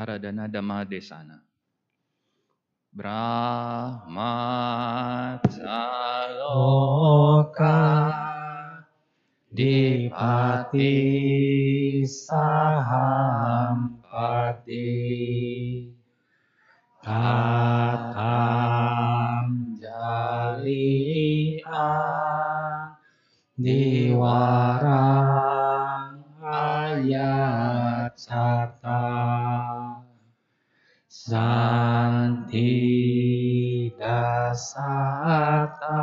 Aradana Dhamma Desana. Brahma Loka Dipati Sahampati Tatam Jalia Diwara Santi Dasata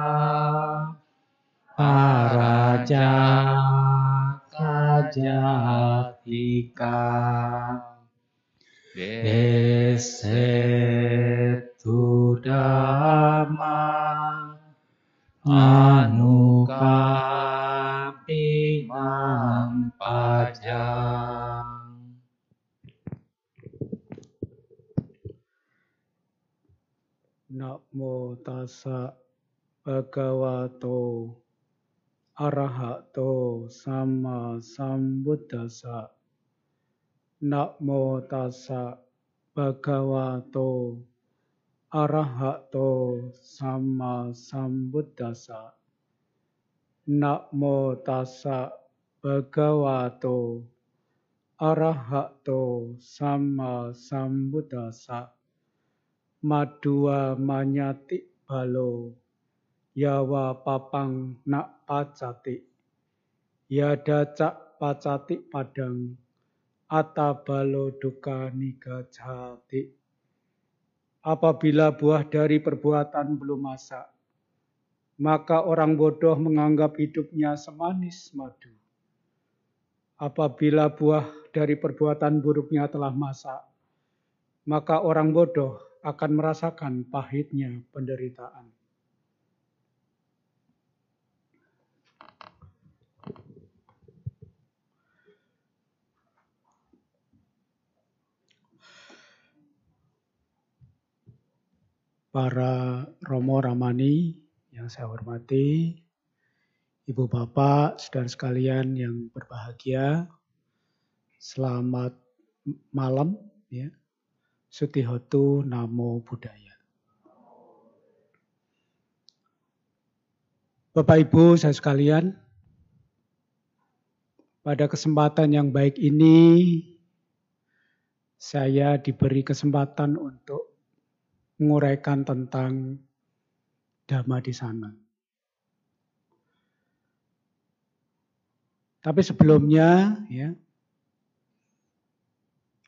Paraja Kajatika. Desetu Dhamma Anukapi Tassa bhagavato arahato sama sambuddhasa. Namo tassa bhagavato arahato sama sambuddhasa. Namo tassa bhagavato arahato sama sambuddhasa. Madua manyati balo. Yawa papang nak pacati yada cak pacati padang. Ata balo duka nigajati apabila buah dari perbuatan belum masak maka orang bodoh menganggap hidupnya semanis madu. Apabila buah dari perbuatan buruknya telah masak maka orang bodoh akan merasakan pahitnya penderitaan. Para Romo Ramani yang saya hormati, Ibu Bapak, saudara sekalian yang berbahagia, selamat malam ya Sutihotu Namo Buddhaya. Bapak Ibu saya sekalian, pada kesempatan yang baik ini saya diberi kesempatan untuk menguraikan tentang dhamma di sana. Tapi sebelumnya ya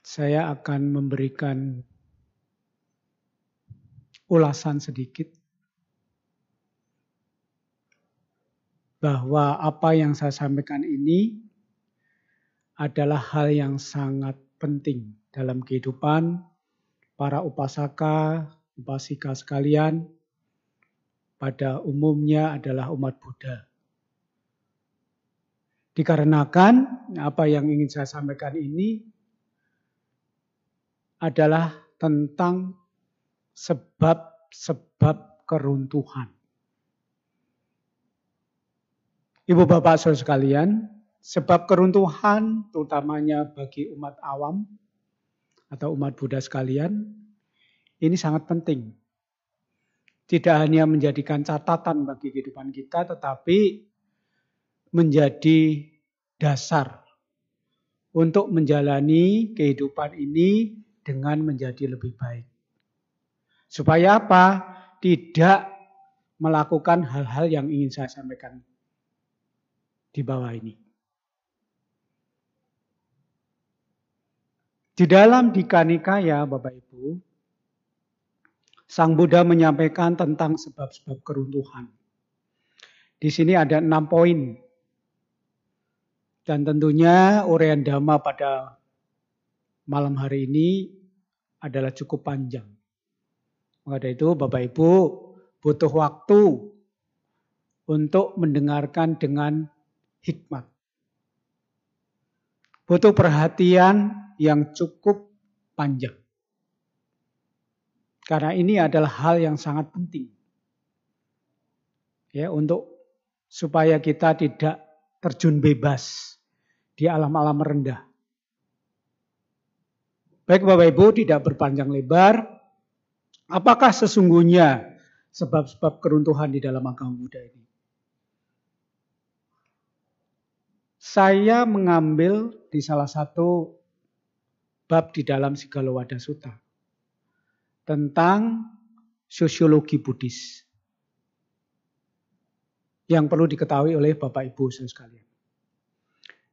saya akan memberikan ulasan sedikit bahwa apa yang saya sampaikan ini adalah hal yang sangat penting dalam kehidupan para upasaka, upasika sekalian, pada umumnya adalah umat Buddha. Dikarenakan apa yang ingin saya sampaikan ini adalah tentang sebab-sebab keruntuhan. Ibu bapak saudara sekalian, sebab keruntuhan terutamanya bagi umat awam atau umat Buddha sekalian, ini sangat penting. Tidak hanya menjadikan catatan bagi kehidupan kita, tetapi menjadi dasar untuk menjalani kehidupan ini dengan menjadi lebih baik. Supaya apa? Tidak melakukan hal-hal yang ingin saya sampaikan di bawah ini. Di dalam Dikanikaya, Bapak Ibu, Sang Buddha menyampaikan tentang sebab-sebab keruntuhan. Di sini ada enam poin. Dan tentunya uraian dhamma pada malam hari ini adalah cukup panjang. Maka itu Bapak Ibu butuh waktu untuk mendengarkan dengan hikmat. Butuh perhatian yang cukup panjang. Karena ini adalah hal yang sangat penting. Ya, untuk supaya kita tidak terjun bebas di alam-alam rendah. Baik Bapak Ibu, tidak berpanjang lebar. Apakah sesungguhnya sebab-sebab keruntuhan di dalam agama Buddha ini? Saya mengambil di salah satu bab di dalam Sigalowada Sutta tentang sosiologi Buddhis yang perlu diketahui oleh Bapak Ibu sekalian.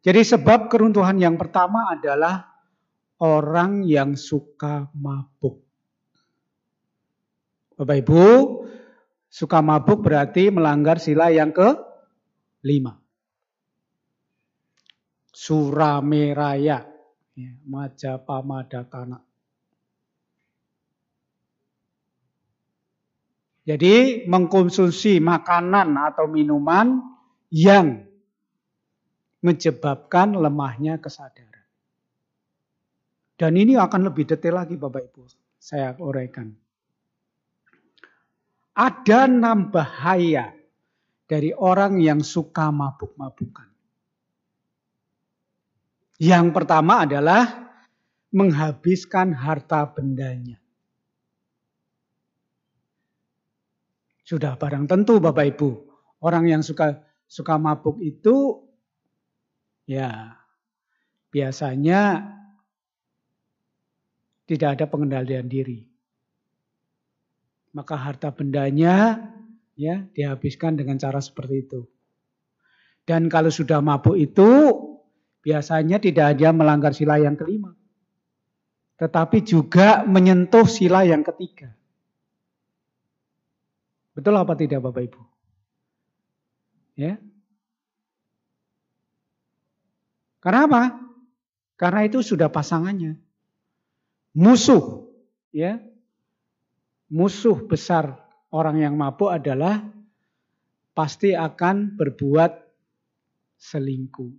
Jadi sebab keruntuhan yang pertama adalah orang yang suka mabuk. Bapak Ibu, suka mabuk berarti melanggar sila yang ke lima. Surameraya, ya, Majapamadakana. Jadi mengkonsumsi makanan atau minuman yang menyebabkan lemahnya kesadaran. Dan ini akan lebih detail lagi Bapak Ibu. Saya uraikan. Ada enam bahaya dari orang yang suka mabuk-mabukan. Yang pertama adalah menghabiskan harta bendanya. Sudah barang tentu Bapak Ibu, orang yang suka suka mabuk itu ya biasanya tidak ada pengendalian diri. Maka harta bendanya ya dihabiskan dengan cara seperti itu. Dan kalau sudah mabuk itu biasanya tidak hanya melanggar sila yang kelima. Tetapi juga menyentuh sila yang ketiga. Betul apa tidak Bapak Ibu? Ya. Karena apa? Karena itu sudah pasangannya musuh ya. Musuh besar orang yang mabuk adalah pasti akan berbuat selingkuh.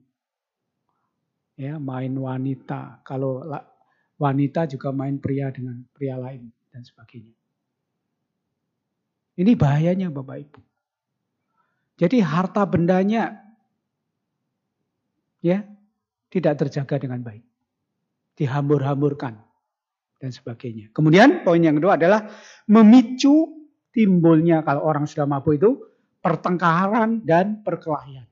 Ya main wanita. Kalau wanita juga main pria dengan pria lain dan sebagainya. Ini bahayanya Bapak Ibu. Jadi harta bendanya ya tidak terjaga dengan baik. Dihambur-hamburkan dan sebagainya. Kemudian poin yang kedua adalah memicu timbulnya kalau orang sudah mabuk itu pertengkaran dan perkelahian.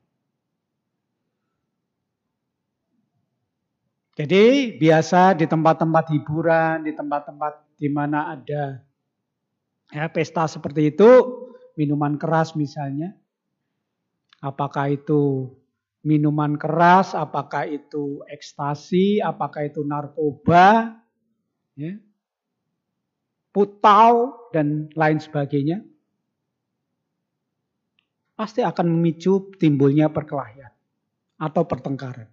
Jadi biasa di tempat-tempat hiburan, di tempat-tempat di mana ada ya, pesta seperti itu, minuman keras misalnya, apakah itu minuman keras, apakah itu ekstasi, apakah itu narkoba, ya, putau dan lain sebagainya, pasti akan memicu timbulnya perkelahian atau pertengkaran.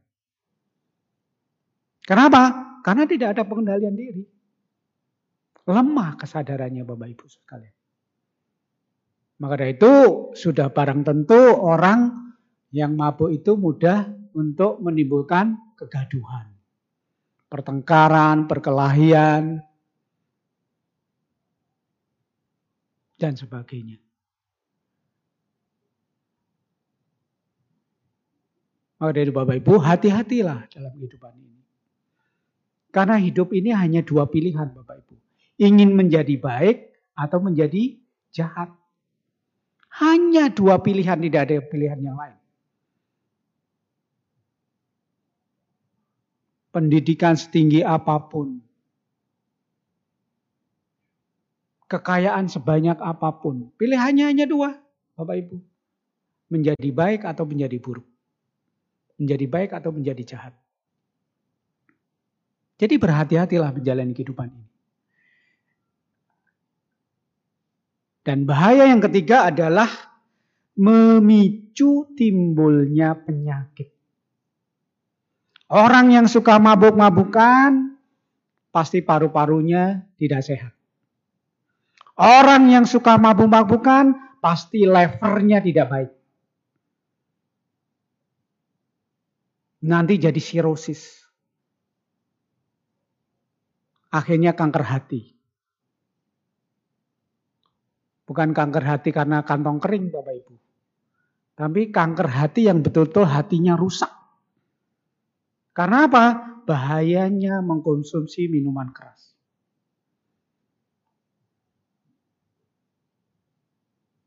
Kenapa? Karena tidak ada pengendalian diri. Lemah kesadarannya Bapak Ibu sekalian. Maka dari itu sudah barang tentu orang yang mabuk itu mudah untuk menimbulkan kegaduhan pertengkaran, perkelahian, dan sebagainya. Maka dari Bapak Ibu, hati-hatilah dalam kehidupan ini. Karena hidup ini hanya dua pilihan Bapak Ibu. Ingin menjadi baik atau menjadi jahat. Hanya dua pilihan, tidak ada pilihan yang lain. Pendidikan setinggi apa pun, kekayaan sebanyak apa pun, pilihannya hanya dua, Bapak Ibu. Menjadi baik atau menjadi buruk. Menjadi baik atau menjadi jahat. Jadi berhati-hatilah menjalani kehidupan ini. Dan bahaya yang ketiga adalah memicu timbulnya penyakit. Orang yang suka mabuk-mabukan pasti paru-parunya tidak sehat. Orang yang suka mabuk-mabukan pasti levernya tidak baik. Nanti jadi sirosis. Akhirnya kanker hati. Bukan kanker hati karena kantong kering Bapak Ibu. Tapi kanker hati yang betul-betul hatinya rusak. Karena apa? bahayanya mengkonsumsi minuman keras.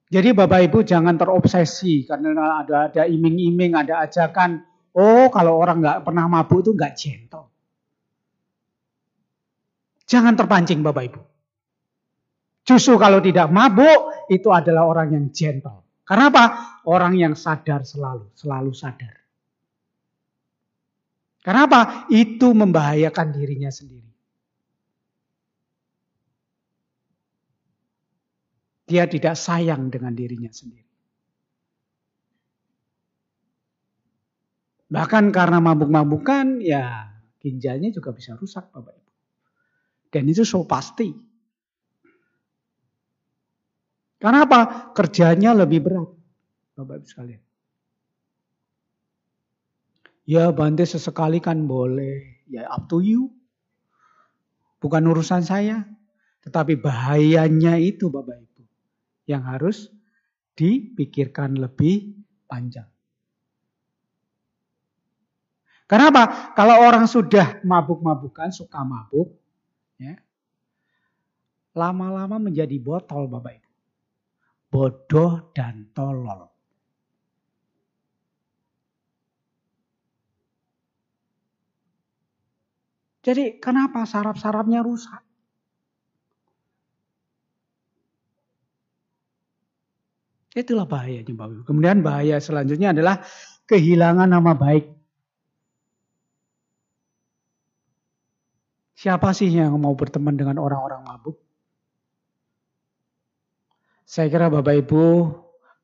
Jadi Bapak Ibu jangan terobsesi karena ada ada iming-iming, ada ajakan. Oh kalau orang nggak pernah mabuk itu nggak gentle. Jangan terpancing Bapak Ibu. Justru kalau tidak mabuk itu adalah orang yang gentle. Karena apa? Orang yang sadar selalu, selalu sadar. Karena apa? Itu membahayakan dirinya sendiri. Dia tidak sayang dengan dirinya sendiri. Bahkan karena mabuk-mabukan, ya ginjalnya juga bisa rusak Bapak Ibu. Dan itu so pasti. Karena apa? Kerjanya lebih berat. Bapak Ibu sekalian. Ya bantai sesekali kan boleh. Ya up to you. Bukan urusan saya. Tetapi bahayanya itu Bapak Ibu yang harus dipikirkan lebih panjang. Kenapa? Kalau orang sudah mabuk-mabukan, suka mabuk, ya, lama-lama menjadi botol Bapak Ibu. Bodoh dan tolol. Jadi kenapa saraf-sarafnya rusak? Itulah bahayanya Bapak Ibu. Kemudian bahaya selanjutnya adalah kehilangan nama baik. Siapa sih yang mau berteman dengan orang-orang mabuk? Saya kira Bapak Ibu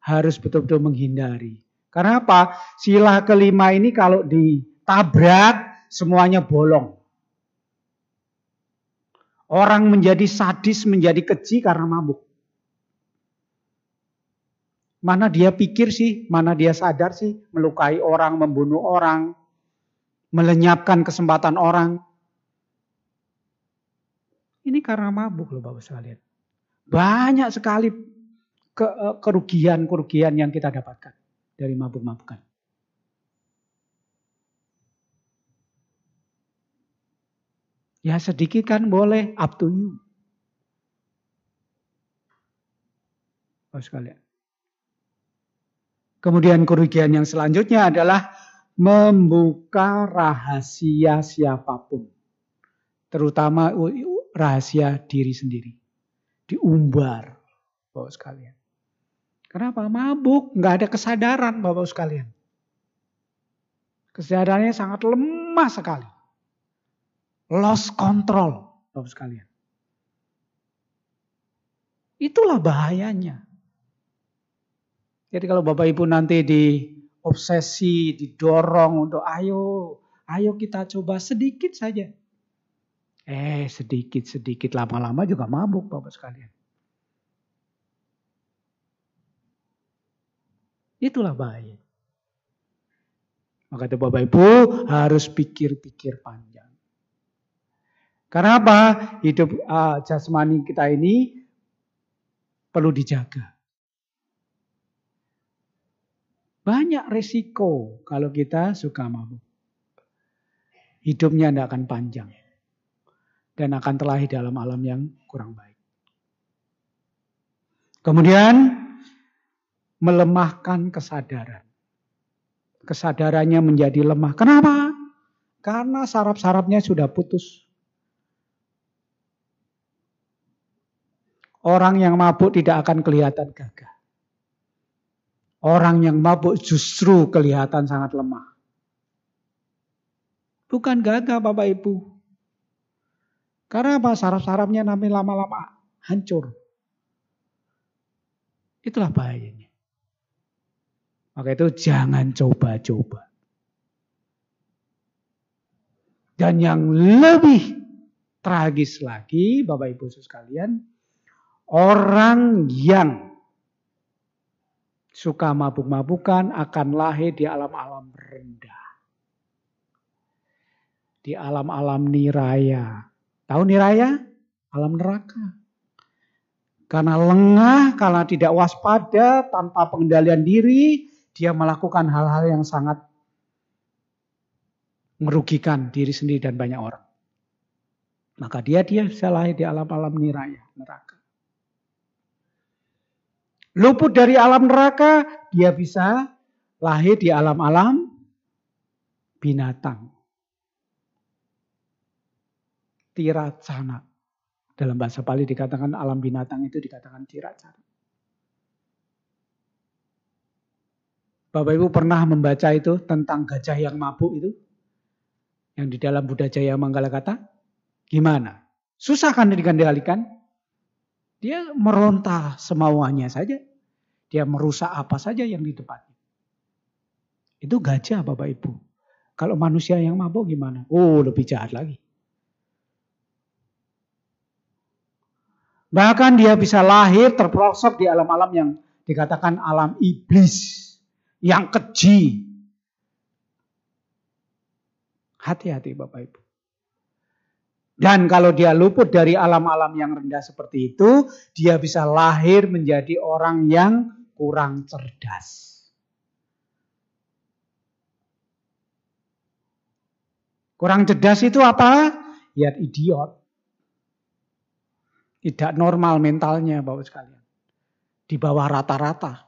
harus betul-betul menghindari. Karena apa? Sila kelima ini kalau ditabrak semuanya bolong. Orang menjadi sadis, menjadi keji karena mabuk. Mana dia pikir sih, mana dia sadar sih melukai orang, membunuh orang, melenyapkan kesempatan orang. Ini karena mabuk loh Bapak sekalian. Banyak sekali eh, kerugian-kerugian yang kita dapatkan dari mabuk-mabukan. Ya sedikit kan boleh, up to you. Bapak sekalian. Kemudian kerugian yang selanjutnya adalah membuka rahasia siapa pun. Terutama rahasia diri sendiri. Diumbar, Bapak sekalian. Kenapa? Mabuk, nggak ada kesadaran Bapak sekalian. Kesadarannya sangat lemah sekali. Lost control, Bapak sekalian. Itulah bahayanya. Jadi kalau Bapak Ibu nanti di obsesi, didorong untuk ayo, ayo kita coba sedikit saja. Eh sedikit-sedikit lama-lama juga mabuk Bapak sekalian. Itulah bahaya. Maka itu Bapak Ibu harus pikir-pikir panjang. Karena apa? Hidup uh, jasmani kita ini perlu dijaga. Banyak resiko kalau kita suka mabuk. Hidupnya tidak akan panjang. Dan akan terlahir dalam alam yang kurang baik. Kemudian melemahkan kesadaran. Kesadarannya menjadi lemah. Kenapa? Karena saraf-sarafnya sudah putus. Orang yang mabuk tidak akan kelihatan gagah. Orang yang mabuk justru kelihatan sangat lemah. Bukan gagah Bapak Ibu. Karena apa? Saraf-sarafnya nanti lama-lama hancur. Itulah bahayanya. Maka itu jangan coba-coba. Dan yang lebih tragis lagi, Bapak Ibu sekalian, orang yang suka mabuk-mabukan akan lahir di alam-alam rendah. Di alam-alam niraya. Tahu niraya? Alam neraka. Karena lengah, karena tidak waspada, tanpa pengendalian diri, dia melakukan hal-hal yang sangat merugikan diri sendiri dan banyak orang. Maka dia dia bisa lahir di alam-alam niraya, neraka. Luput dari alam neraka, dia bisa lahir di alam-alam binatang. Tiracana. Dalam bahasa Pali dikatakan alam binatang itu dikatakan tiracana. Bapak Ibu pernah membaca itu tentang gajah yang mabuk itu? Yang di dalam Buddha Jaya Manggala kata? Gimana? Susah kan dikendalikan? Dia meronta semauannya saja. Dia merusak apa saja yang di depannya. Itu gajah Bapak Ibu. Kalau manusia yang mabuk gimana? Oh lebih jahat lagi. Bahkan dia bisa lahir terperosok di alam-alam yang dikatakan alam iblis yang keji. Hati-hati Bapak Ibu. Dan kalau dia luput dari alam-alam yang rendah seperti itu, dia bisa lahir menjadi orang yang kurang cerdas. Kurang cerdas itu apa? Ya idiot. Tidak normal mentalnya Bapak sekalian. Di bawah rata-rata.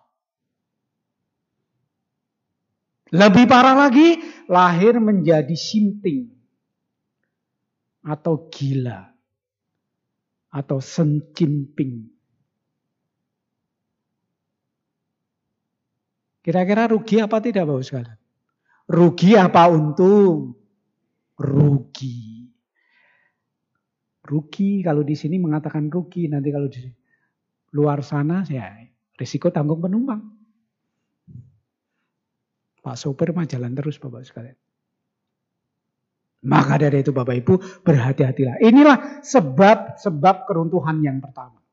Lebih parah lagi, lahir menjadi sinting. Atau gila. Atau sencimping. Kira-kira rugi apa tidak Bapak sekalian? Rugi apa untung? Rugi. Rugi kalau di sini mengatakan rugi, nanti kalau di luar sana ya risiko tanggung penumpang. Pak sopir mah jalan terus Bapak sekalian. Maka dari itu Bapak Ibu berhati-hatilah. Inilah sebab-sebab keruntuhan yang pertama.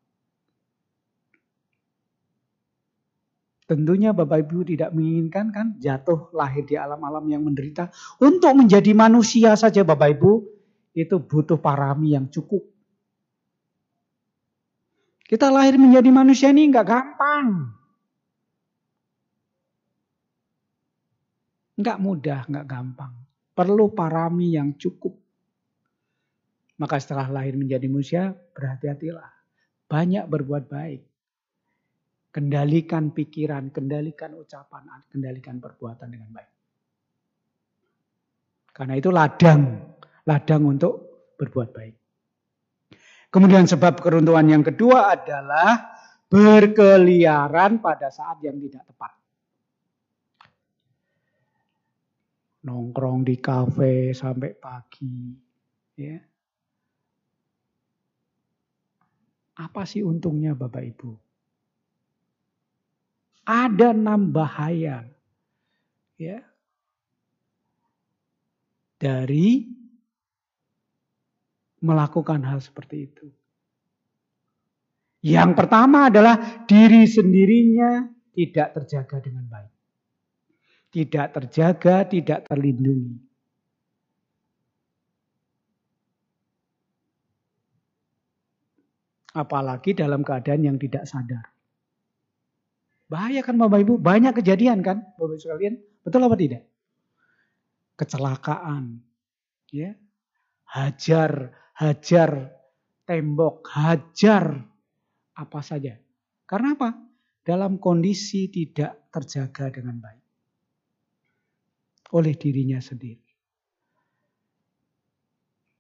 Tentunya Bapak Ibu tidak menginginkan kan jatuh lahir di alam-alam yang menderita. Untuk menjadi manusia saja Bapak Ibu itu butuh parami yang cukup. Kita lahir menjadi manusia ini nggak gampang. Enggak mudah, enggak gampang. Perlu parami yang cukup. Maka setelah lahir menjadi manusia, berhati-hatilah. Banyak berbuat baik. Kendalikan pikiran, kendalikan ucapan, kendalikan perbuatan dengan baik. Karena itu ladang, ladang untuk berbuat baik. Kemudian sebab keruntuhan yang kedua adalah berkeliaran pada saat yang tidak tepat. Nongkrong di kafe sampai pagi. Ya. Apa sih untungnya Bapak Ibu? Ada enam bahaya ya dari melakukan hal seperti itu. Yang pertama adalah diri sendirinya tidak terjaga dengan baik tidak terjaga, tidak terlindungi. Apalagi dalam keadaan yang tidak sadar. Bahaya kan Bapak Ibu? Banyak kejadian kan Bapak Ibu sekalian? Betul apa tidak? Kecelakaan. ya, Hajar, hajar tembok, hajar apa saja. Karena apa? Dalam kondisi tidak terjaga dengan baik oleh dirinya sendiri.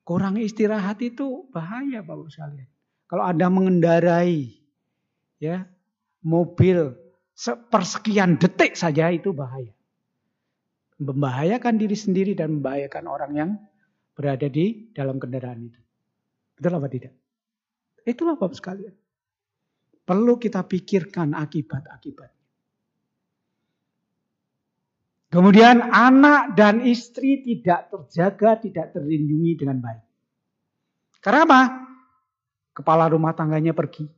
Kurang istirahat itu bahaya Bapak sekalian. Kalau Anda mengendarai ya mobil sepersekian detik saja itu bahaya. Membahayakan diri sendiri dan membahayakan orang yang berada di dalam kendaraan itu. Betul apa tidak? Itulah Bapak sekalian. Perlu kita pikirkan akibat-akibat. Kemudian anak dan istri tidak terjaga, tidak terlindungi dengan baik. Karena apa? Kepala rumah tangganya pergi.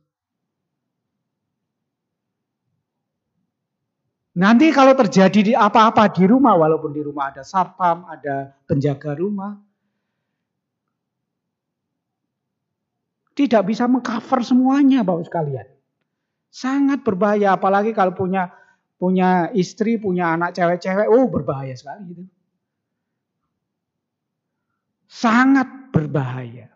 Nanti kalau terjadi di apa-apa di rumah, walaupun di rumah ada satpam, ada penjaga rumah, tidak bisa mengcover semuanya, Bapak sekalian. Sangat berbahaya, apalagi kalau punya punya istri, punya anak cewek-cewek, oh berbahaya sekali gitu. sangat berbahaya.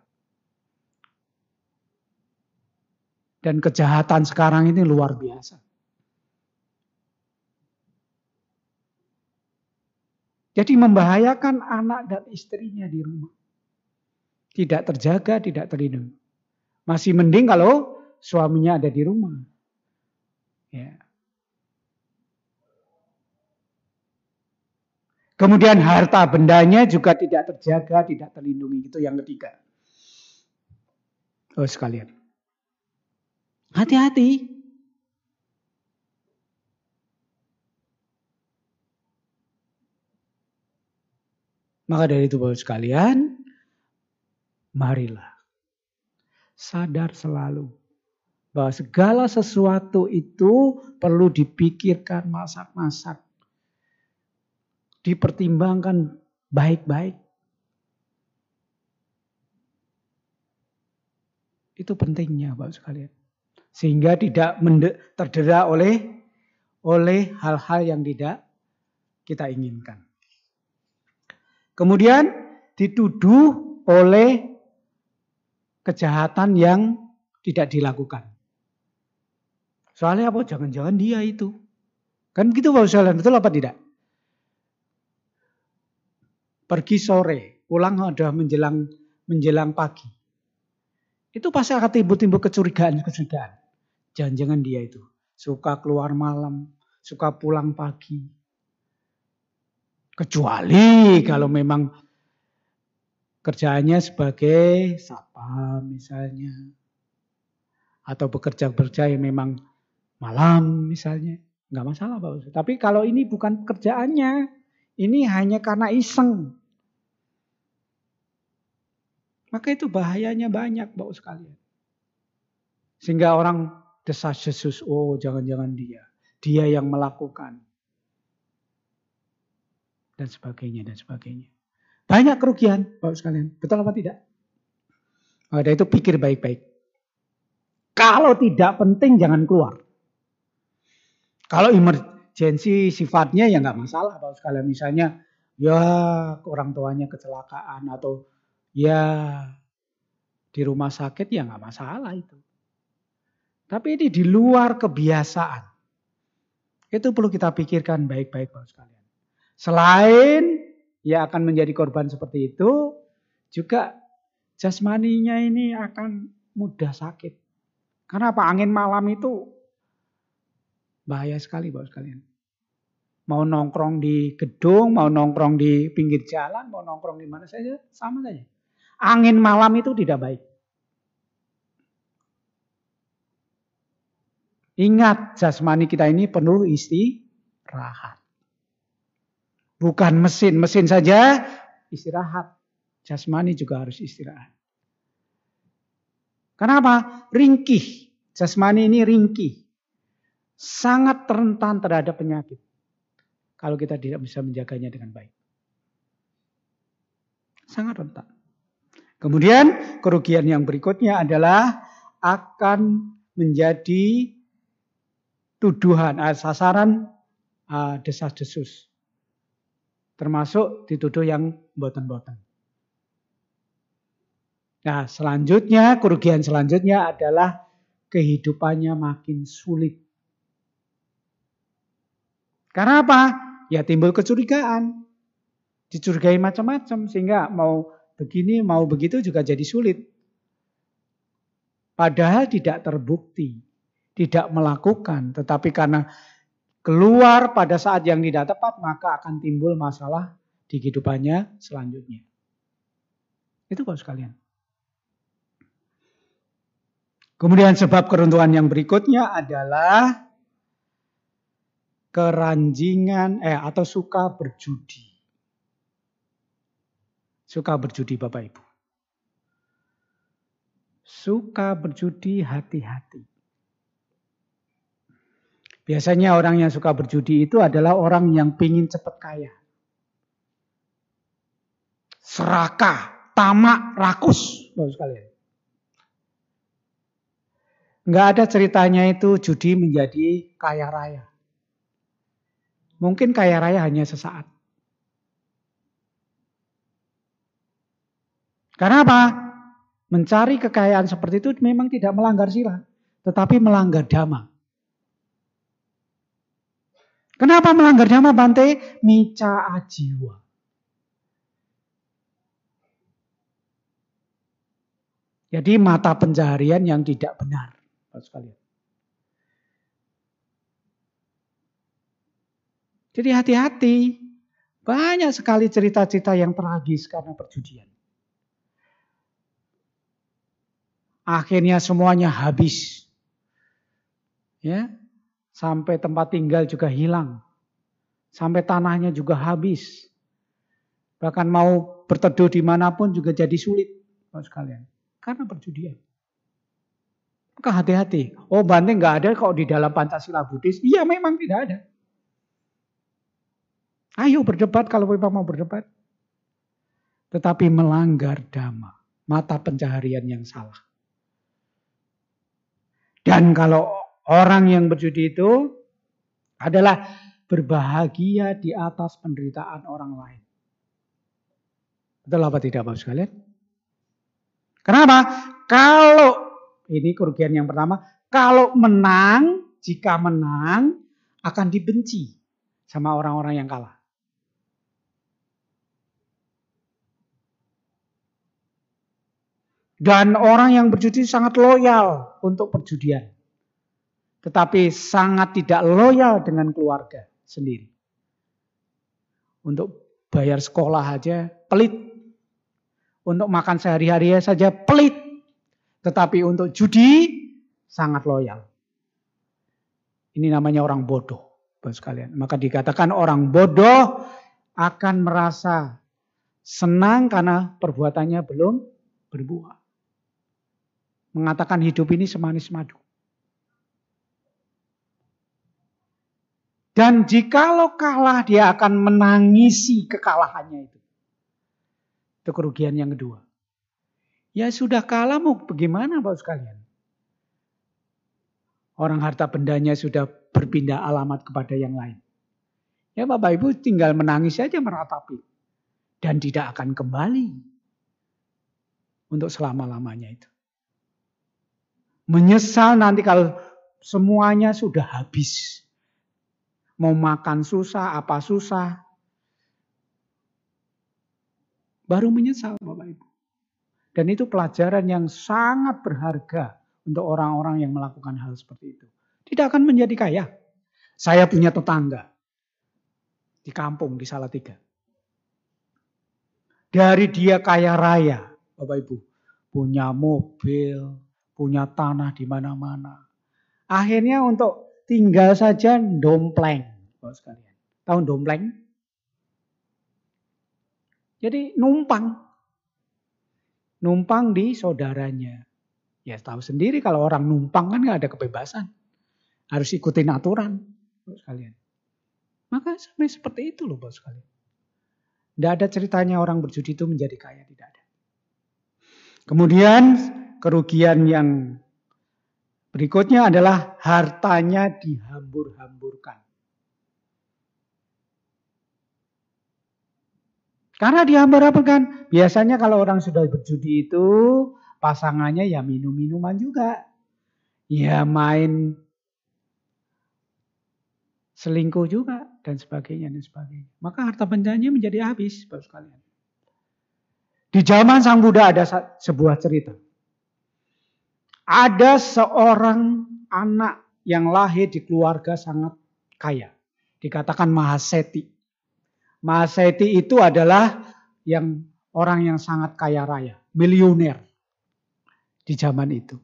Dan kejahatan sekarang ini luar biasa. Jadi membahayakan anak dan istrinya di rumah. Tidak terjaga, tidak terlindungi. Masih mending kalau suaminya ada di rumah. Ya. Kemudian harta bendanya juga tidak terjaga, tidak terlindungi. Itu yang ketiga. Oh sekalian. Hati-hati. Maka dari itu Bapak sekalian, marilah sadar selalu bahwa segala sesuatu itu perlu dipikirkan masak-masak. Dipertimbangkan baik-baik. Itu pentingnya Bapak sekalian. Sehingga tidak terdera oleh oleh hal-hal yang tidak kita inginkan. Kemudian dituduh oleh kejahatan yang tidak dilakukan. Soalnya apa? Jangan-jangan dia itu. Kan gitu Pak Ustaz, betul apa tidak? Pergi sore, pulang ada menjelang menjelang pagi. Itu pasti akan timbul-timbul kecurigaan-kecurigaan. Jangan-jangan dia itu suka keluar malam, suka pulang pagi, Kecuali kalau memang kerjaannya sebagai satpam misalnya. Atau bekerja-bekerja yang memang malam misalnya. Nggak masalah Pak. Tapi kalau ini bukan pekerjaannya. Ini hanya karena iseng. Maka itu bahayanya banyak Bapak sekalian. Sehingga orang desas-desus, oh jangan-jangan dia. Dia yang melakukan dan sebagainya dan sebagainya. Banyak kerugian, Bapak sekalian. Betul apa tidak? Ada itu pikir baik-baik. Kalau tidak penting jangan keluar. Kalau emergensi sifatnya ya nggak masalah Bapak sekalian. Misalnya ya orang tuanya kecelakaan atau ya di rumah sakit ya nggak masalah itu. Tapi ini di luar kebiasaan. Itu perlu kita pikirkan baik-baik Bapak sekalian. Selain ia akan menjadi korban seperti itu, juga jasmaninya ini akan mudah sakit. Karena apa? Angin malam itu bahaya sekali Bapak sekalian. Mau nongkrong di gedung, mau nongkrong di pinggir jalan, mau nongkrong di mana saja, sama saja. Angin malam itu tidak baik. Ingat jasmani kita ini penuh istirahat. Bukan mesin. Mesin saja istirahat. Jasmani juga harus istirahat. Kenapa? Ringkih. Jasmani ini ringkih. Sangat rentan terhadap penyakit. Kalau kita tidak bisa menjaganya dengan baik. Sangat rentan. Kemudian kerugian yang berikutnya adalah akan menjadi tuduhan, eh, sasaran uh, desas-desus. Termasuk dituduh yang boten-boten. Nah selanjutnya, kerugian selanjutnya adalah kehidupannya makin sulit. Karena apa? Ya timbul kecurigaan. Dicurigai macam-macam sehingga mau begini, mau begitu juga jadi sulit. Padahal tidak terbukti, tidak melakukan, tetapi karena keluar pada saat yang tidak tepat, maka akan timbul masalah di kehidupannya selanjutnya. Itu kalau sekalian. Kemudian sebab keruntuhan yang berikutnya adalah keranjingan eh atau suka berjudi. Suka berjudi Bapak Ibu. Suka berjudi hati-hati. Biasanya orang yang suka berjudi itu adalah orang yang pingin cepat kaya. Serakah, tamak, rakus. Bagus sekalian. Enggak ada ceritanya itu judi menjadi kaya raya. Mungkin kaya raya hanya sesaat. Karena apa? Mencari kekayaan seperti itu memang tidak melanggar sila, tetapi melanggar dhamma. Kenapa melanggar dhamma Bante? Mica ajiwa. Jadi mata pencaharian yang tidak benar. Sekalian. Jadi hati-hati. Banyak sekali cerita-cerita yang tragis karena perjudian. Akhirnya semuanya habis. Ya. Sampai tempat tinggal juga hilang. Sampai tanahnya juga habis. Bahkan mau berteduh di mana pun juga jadi sulit. sekalian. Karena perjudian. Maka hati-hati. Oh Bante nggak ada kok di dalam Pancasila Buddhis. Iya memang tidak ada. Ayo berdebat kalau memang mau berdebat. Tetapi melanggar dhamma. Mata pencaharian yang salah. Dan kalau orang yang berjudi itu adalah berbahagia di atas penderitaan orang lain. Betul apa tidak Bapak sekalian? Kenapa? Kalau ini kerugian yang pertama, kalau menang, jika menang akan dibenci sama orang-orang yang kalah. Dan orang yang berjudi sangat loyal untuk perjudian. Tetapi sangat tidak loyal dengan keluarga sendiri. Untuk bayar sekolah aja pelit. Untuk makan sehari-hari saja pelit. Tetapi untuk judi sangat loyal. Ini namanya orang bodoh. sekalian. Maka dikatakan orang bodoh akan merasa senang karena perbuatannya belum berbuah mengatakan hidup ini semanis madu. Dan jikalau kalah dia akan menangisi kekalahannya itu. Itu kerugian yang kedua. Ya sudah kalah mau bagaimana Bapak sekalian? Orang harta bendanya sudah berpindah alamat kepada yang lain. Ya Bapak Ibu tinggal menangis saja meratapi. Dan tidak akan kembali. Untuk selama-lamanya itu. Menyesal nanti kalau semuanya sudah habis. Mau makan susah, apa susah. Baru menyesal Bapak Ibu. Dan itu pelajaran yang sangat berharga untuk orang-orang yang melakukan hal seperti itu. Tidak akan menjadi kaya. Saya punya tetangga di kampung di Salatiga. Dari dia kaya raya, Bapak Ibu. Punya mobil, punya tanah di mana-mana. Akhirnya untuk tinggal saja dompleng, Bapak sekalian. Tahu dompleng? Jadi numpang. Numpang di saudaranya. Ya tahu sendiri kalau orang numpang kan nggak ada kebebasan. Harus ikutin aturan, Bapak sekalian. Maka sampai seperti itu loh, Bapak sekalian. Tidak ada ceritanya orang berjudi itu menjadi kaya, tidak ada. Kemudian kerugian yang berikutnya adalah hartanya dihambur-hamburkan. Karena dihambur-hamburkan, biasanya kalau orang sudah berjudi itu pasangannya ya minum-minuman juga. Ya main selingkuh juga dan sebagainya dan sebagainya. Maka harta bendanya menjadi habis, Bapak sekalian. Di zaman Sang Buddha ada sebuah cerita. Ada seorang anak yang lahir di keluarga sangat kaya. Dikatakan Mahaseti. Mahaseti itu adalah yang orang yang sangat kaya raya, miliuner di zaman itu.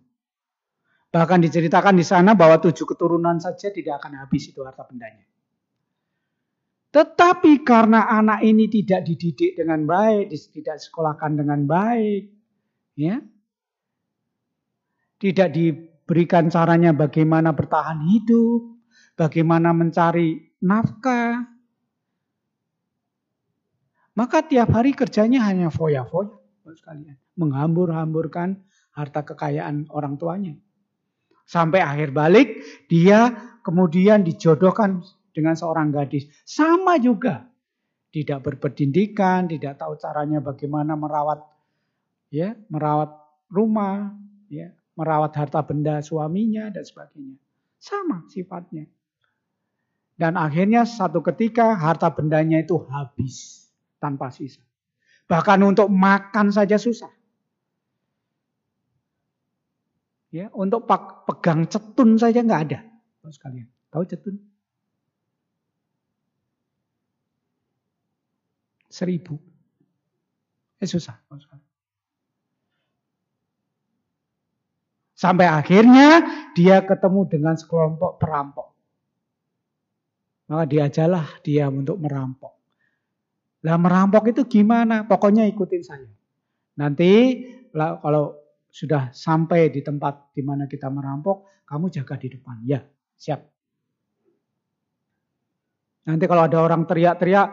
Bahkan diceritakan di sana bahwa tujuh keturunan saja tidak akan habis itu harta bendanya. Tetapi karena anak ini tidak dididik dengan baik, tidak disekolahkan dengan baik, ya, tidak diberikan caranya bagaimana bertahan hidup, bagaimana mencari nafkah. Maka tiap hari kerjanya hanya foya-foya sekalian. Menghambur-hamburkan harta kekayaan orang tuanya. Sampai akhir balik dia kemudian dijodohkan dengan seorang gadis. Sama juga. Tidak berpendidikan, tidak tahu caranya bagaimana merawat ya, merawat rumah, ya, merawat harta benda suaminya dan sebagainya. Sama sifatnya. Dan akhirnya satu ketika harta bendanya itu habis tanpa sisa. Bahkan untuk makan saja susah. Ya, untuk pegang cetun saja nggak ada. Tahu sekalian. Tahu cetun? Seribu. Eh susah. Sampai akhirnya dia ketemu dengan sekelompok perampok. Maka diajalah dia untuk merampok. Lah merampok itu gimana? Pokoknya ikutin saya. Nanti kalau sudah sampai di tempat di mana kita merampok, kamu jaga di depan. Ya, siap. Nanti kalau ada orang teriak-teriak,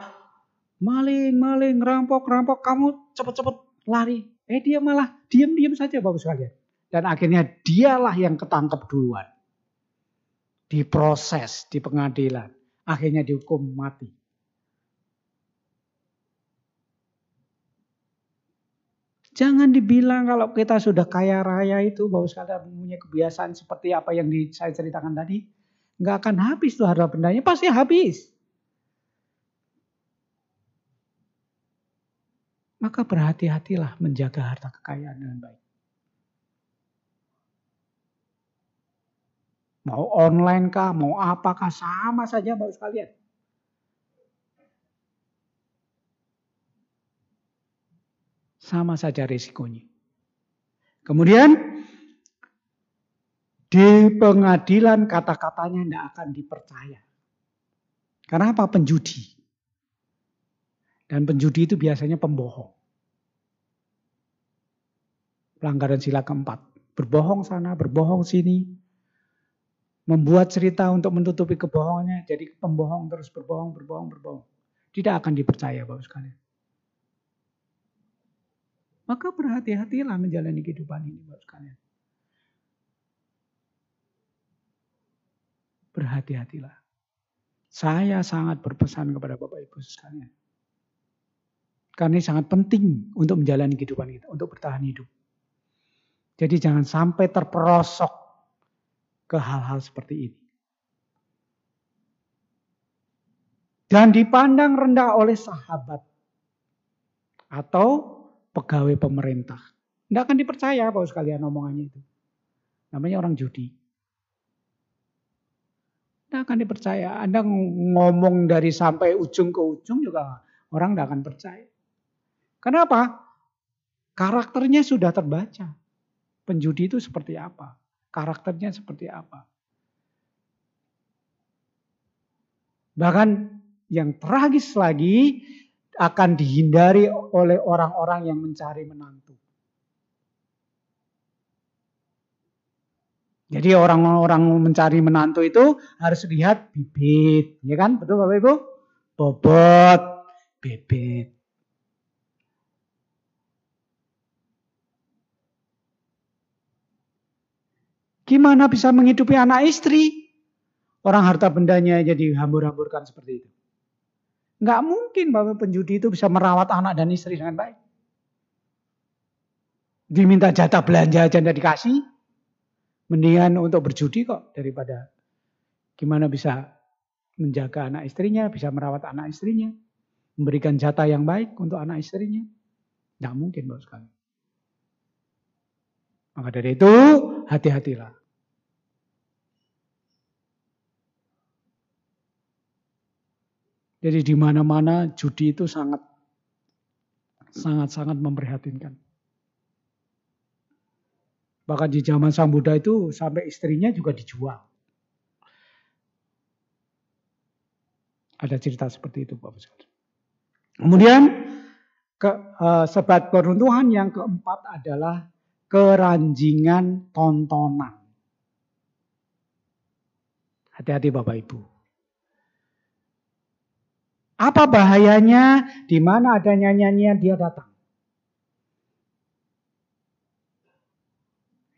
maling, maling, rampok, rampok, kamu cepet-cepet lari. Eh dia malah diam-diam saja bagus sekalian. Dan akhirnya dialah yang ketangkep duluan. Diproses di pengadilan. Akhirnya dihukum mati. Jangan dibilang kalau kita sudah kaya raya itu bahwa sekalian punya kebiasaan seperti apa yang saya ceritakan tadi. Nggak akan habis tuh harta bendanya. Pasti habis. maka berhati-hatilah menjaga harta kekayaan dengan baik. Mau online kah, mau apakah sama saja Bapak sekalian. Sama saja risikonya. Kemudian di pengadilan kata-katanya tidak akan dipercaya. Karena apa? Penjudi. Dan penjudi itu biasanya pembohong. Pelanggaran sila keempat. Berbohong sana, berbohong sini. Membuat cerita untuk menutupi kebohongannya. Jadi pembohong terus berbohong, berbohong, berbohong. Tidak akan dipercaya Bapak sekalian. Maka berhati-hatilah menjalani kehidupan ini Bapak sekalian. Berhati-hatilah. Saya sangat berpesan kepada Bapak Ibu sekalian. Karena ini sangat penting untuk menjalani kehidupan kita, untuk bertahan hidup. Jadi jangan sampai terperosok ke hal-hal seperti ini. Dan dipandang rendah oleh sahabat atau pegawai pemerintah. Tidak akan dipercaya kalau sekalian omongannya itu. Namanya orang judi. Tidak akan dipercaya. Anda ngomong dari sampai ujung ke ujung juga orang tidak akan percaya. Kenapa? Karakternya sudah terbaca. Penjudi itu seperti apa? Karakternya seperti apa? Bahkan yang tragis lagi akan dihindari oleh orang-orang yang mencari menantu. Jadi orang-orang mencari menantu itu harus lihat bibit, ya kan? Betul Bapak Ibu? Bobot, bibit. Gimana bisa menghidupi anak istri? Orang harta bendanya jadi hambur-hamburkan seperti itu. Nggak mungkin bahwa penjudi itu bisa merawat anak dan istri dengan baik. Diminta jatah belanja aja tidak dikasih. Mendingan untuk berjudi kok daripada gimana bisa menjaga anak istrinya, bisa merawat anak istrinya. Memberikan jatah yang baik untuk anak istrinya. Nggak mungkin Bapak sekali. Maka dari itu hati-hatilah. Jadi di mana-mana judi itu sangat sangat-sangat memprihatinkan. Bahkan di zaman Sang Buddha itu sampai istrinya juga dijual. Ada cerita seperti itu Bapak Saudara. Kemudian ke, uh, sebab peruntuhan yang keempat adalah keranjingan tontonan. Hati-hati Bapak Ibu. Apa bahayanya? Di mana ada nyanyian dia datang.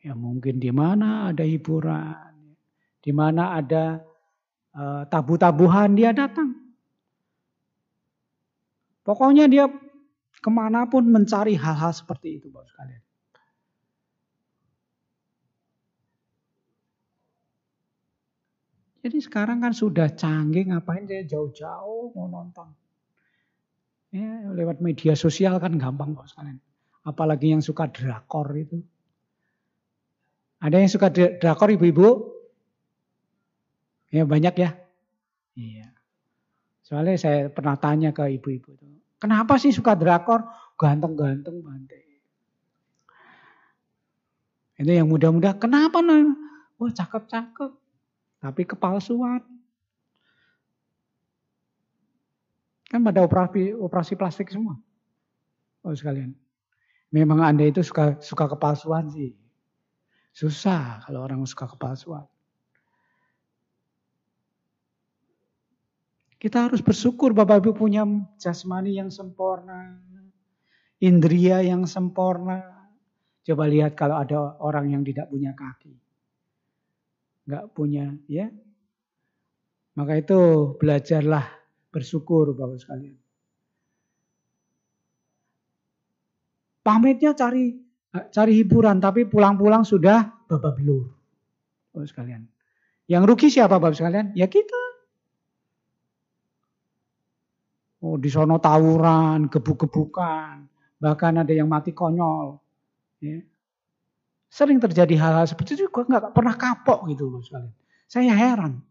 Ya mungkin di mana ada hiburan, di mana ada uh, tabu-tabuhan dia datang. Pokoknya dia ke mana pun mencari hal-hal seperti itu, Bapak sekalian. Jadi sekarang kan sudah canggih, ngapain saya jauh-jauh mau nonton. Ya, lewat media sosial kan gampang kok sekalian. Apalagi yang suka drakor itu. Ada yang suka drakor ibu-ibu? Ya banyak ya. Iya. Soalnya saya pernah tanya ke ibu-ibu itu. Kenapa sih suka drakor? Ganteng-ganteng bante. Itu yang muda-muda. Kenapa? Wah cakep-cakep. Tapi kepalsuan. Kan pada operasi, operasi plastik semua. Oh sekalian. Memang Anda itu suka suka kepalsuan sih. Susah kalau orang suka kepalsuan. Kita harus bersyukur Bapak Ibu punya jasmani yang sempurna. Indria yang sempurna. Coba lihat kalau ada orang yang tidak punya kaki nggak punya, ya. Maka itu belajarlah bersyukur Bapak sekalian. Pamitnya cari cari hiburan, tapi pulang-pulang sudah babak belur. Bapak sekalian. Yang rugi siapa Bapak sekalian? Ya kita. Oh, di sono tawuran, gebuk-gebukan, bahkan ada yang mati konyol. Ya. Sering terjadi hal-hal seperti itu juga nggak pernah kapok gitu loh sekalian. Saya heran.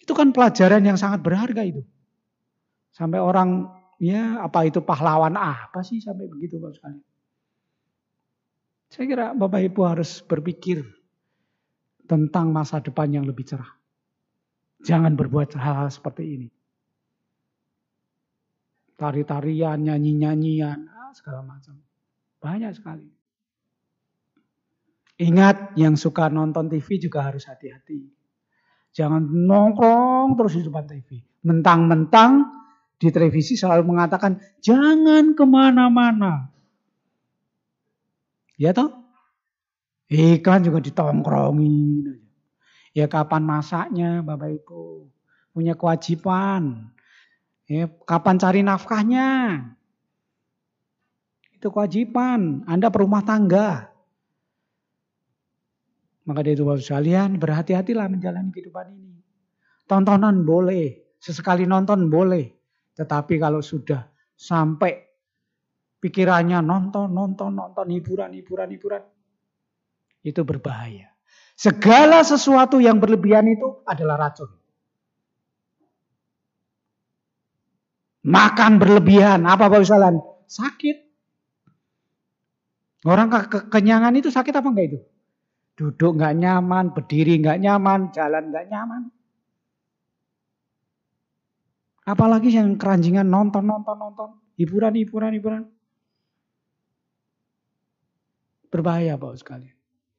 Itu kan pelajaran yang sangat berharga itu. Sampai orang ya apa itu pahlawan apa sih sampai begitu Bapak sekalian. Saya kira Bapak Ibu harus berpikir tentang masa depan yang lebih cerah. Jangan berbuat hal-hal seperti ini. Tari-tarian, nyanyi-nyanyian, segala macam. Banyak sekali. Ingat yang suka nonton TV juga harus hati-hati. Jangan nongkrong terus di depan TV. Mentang-mentang di televisi selalu mengatakan jangan ke mana-mana. Ya toh? Iklan juga ditongkrongin. Ya kapan masaknya Bapak Ibu. Punya kewajiban. Ya, kapan cari nafkahnya. Itu kewajiban. Anda perumah tangga. Maka dari itu Bapak sekalian berhati-hatilah menjalani kehidupan ini. Tontonan boleh, sesekali nonton boleh. Tetapi kalau sudah sampai pikirannya nonton, nonton, nonton, hiburan, hiburan, hiburan. Itu berbahaya. Segala sesuatu yang berlebihan itu adalah racun. Makan berlebihan, apa Bapak sekalian? Sakit. Orang ke kekenyangan itu sakit apa enggak itu? Duduk nggak nyaman, berdiri nggak nyaman, jalan nggak nyaman. Apalagi yang keranjingan nonton, nonton, nonton. Hiburan, hiburan, hiburan. Berbahaya Bapak sekali.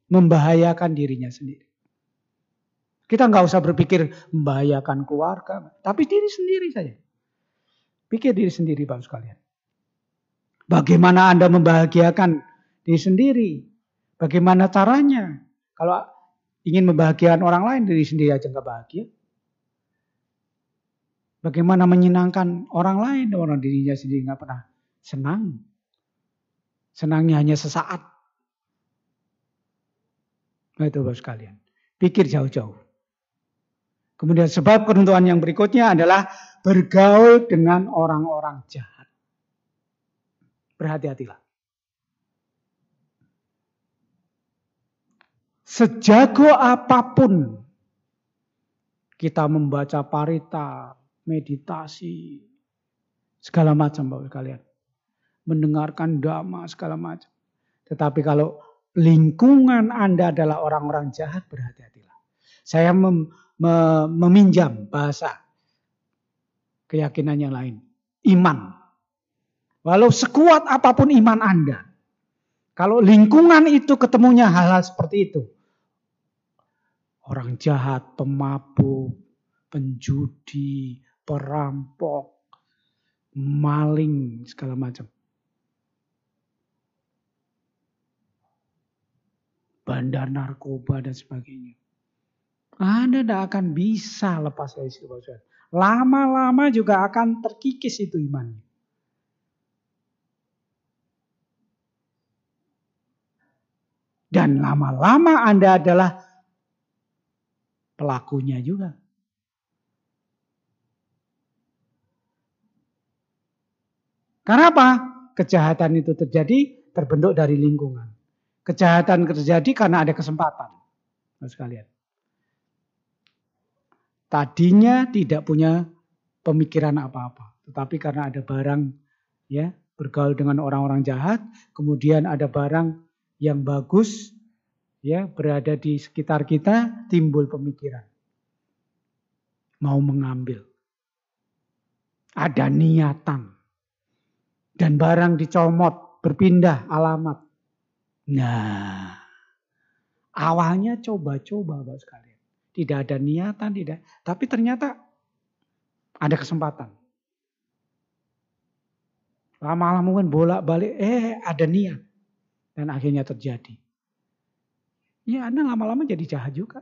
Membahayakan dirinya sendiri. Kita nggak usah berpikir membahayakan keluarga. Tapi diri sendiri saja. Pikir diri sendiri Bapak sekalian. Bagaimana Anda membahagiakan diri sendiri? Bagaimana caranya? Kalau ingin membahagiakan orang lain, diri sendiri aja nggak bahagia. Bagaimana menyenangkan orang lain, orang dirinya sendiri nggak pernah senang. Senangnya hanya sesaat. Nah itu Bapak sekalian. Pikir jauh-jauh. Kemudian sebab ketentuan yang berikutnya adalah bergaul dengan orang-orang jahat. Berhati-hatilah. Sejago apa pun kita membaca parita, meditasi, segala macam Bapak kalian. Mendengarkan dhamma segala macam. Tetapi kalau lingkungan Anda adalah orang-orang jahat, berhati-hatilah. Saya mem, me, meminjam bahasa keyakinan yang lain. Iman. Walau sekuat apa pun iman Anda. Kalau lingkungan itu ketemunya hal-hal seperti itu orang jahat, pemabuk, penjudi, perampok, maling, segala macam. bandar narkoba dan sebagainya. Anda tidak akan bisa lepas dari situ, Pak Lama-lama juga akan terkikis itu imannya. Dan lama-lama Anda adalah pelakunya juga. Karena apa? Kejahatan itu terjadi terbentuk dari lingkungan. Kejahatan terjadi karena ada kesempatan. Mas sekalian. Tadinya tidak punya pemikiran apa-apa, tetapi karena ada barang ya bergaul dengan orang-orang jahat, kemudian ada barang yang bagus ya berada di sekitar kita timbul pemikiran. Mau mengambil. Ada niatan. Dan barang dicomot berpindah alamat. Nah awalnya coba-coba Bapak sekalian. Tidak ada niatan tidak. Tapi ternyata ada kesempatan. Lama-lama mungkin bolak-balik eh ada niat. Dan akhirnya terjadi. Ya Anda lama-lama jadi jahat juga.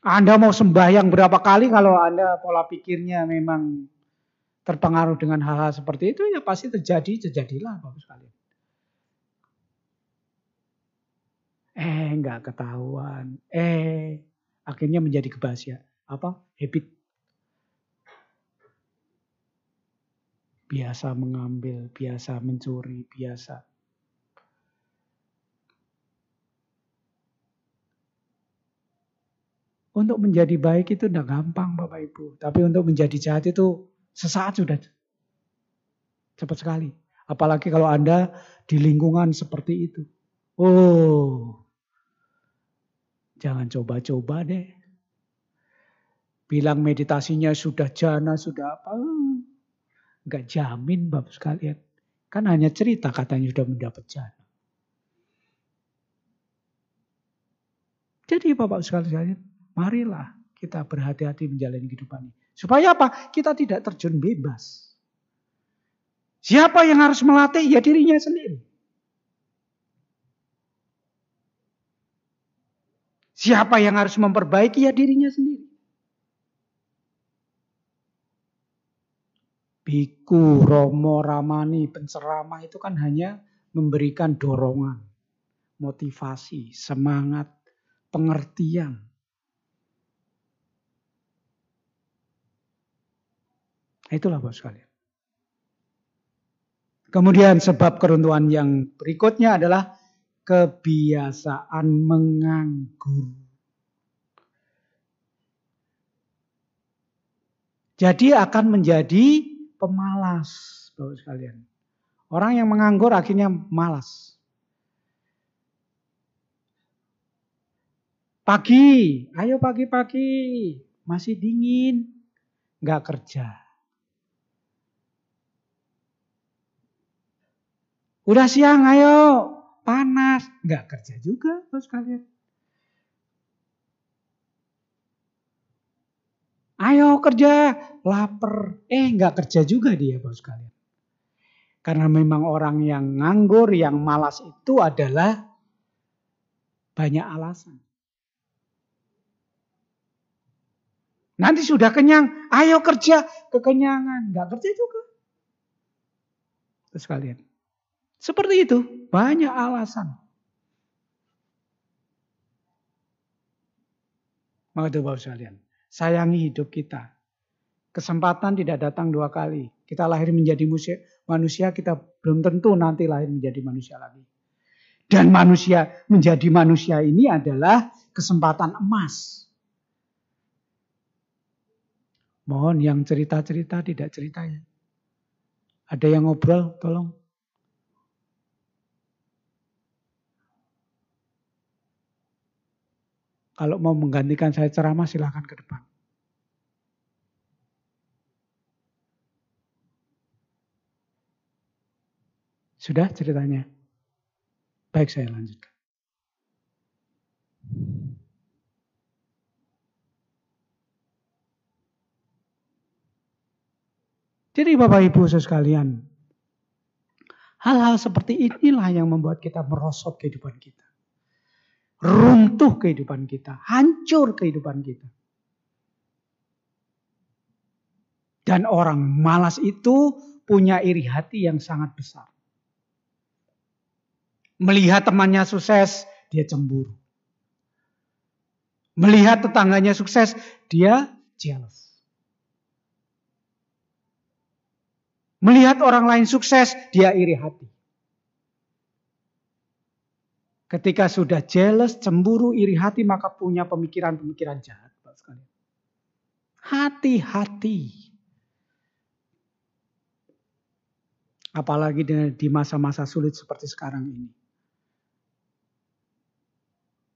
Anda mau sembahyang berapa kali kalau Anda pola pikirnya memang terpengaruh dengan hal-hal seperti itu ya pasti terjadi, terjadilah Bapak sekalian. Eh nggak ketahuan, eh akhirnya menjadi kebahagiaan. Apa? Habit biasa mengambil, biasa mencuri, biasa. Untuk menjadi baik itu tidak gampang Bapak Ibu. Tapi untuk menjadi jahat itu sesaat sudah. Cepat sekali. Apalagi kalau Anda di lingkungan seperti itu. Oh, jangan coba-coba deh. Bilang meditasinya sudah jana, sudah apa. Enggak jamin Bapak sekalian. Kan hanya cerita katanya sudah mendapat jannah. Jadi Bapak sekalian, marilah kita berhati-hati menjalani kehidupan ini. Supaya apa? Kita tidak terjun bebas. Siapa yang harus melatih? Ya dirinya sendiri. Siapa yang harus memperbaiki? Ya dirinya sendiri. biku, romo, ramani, penceramah itu kan hanya memberikan dorongan, motivasi, semangat, pengertian. Itulah bos sekalian. Kemudian sebab keruntuhan yang berikutnya adalah kebiasaan menganggur. Jadi akan menjadi pemalas, Bapak sekalian. Orang yang menganggur akhirnya malas. Pagi, ayo pagi-pagi, masih dingin, nggak kerja. Udah siang, ayo panas, nggak kerja juga, Bapak sekalian. Ayo kerja, lapar. Eh nggak kerja juga dia bos sekalian. Karena memang orang yang nganggur, yang malas itu adalah banyak alasan. Nanti sudah kenyang, ayo kerja, kekenyangan. Nggak kerja juga. Terus kalian. Seperti itu, banyak alasan. Maka itu bapak sekalian. Sayangi hidup kita. Kesempatan tidak datang dua kali. Kita lahir menjadi manusia, kita belum tentu nanti lahir menjadi manusia lagi. Dan manusia menjadi manusia ini adalah kesempatan emas. Mohon yang cerita-cerita tidak cerita ya. Ada yang ngobrol, tolong. Kalau mau menggantikan saya ceramah silahkan ke depan. Sudah ceritanya? Baik saya lanjutkan. Jadi Bapak Ibu sekalian, hal-hal seperti inilah yang membuat kita merosot kehidupan kita runtuh kehidupan kita, hancur kehidupan kita. Dan orang malas itu punya iri hati yang sangat besar. Melihat temannya sukses, dia cemburu. Melihat tetangganya sukses, dia jealous. Melihat orang lain sukses, dia iri hati. Ketika sudah jealous, cemburu, iri hati, maka punya pemikiran-pemikiran jahat. Hati-hati. Apalagi di masa-masa sulit seperti sekarang ini.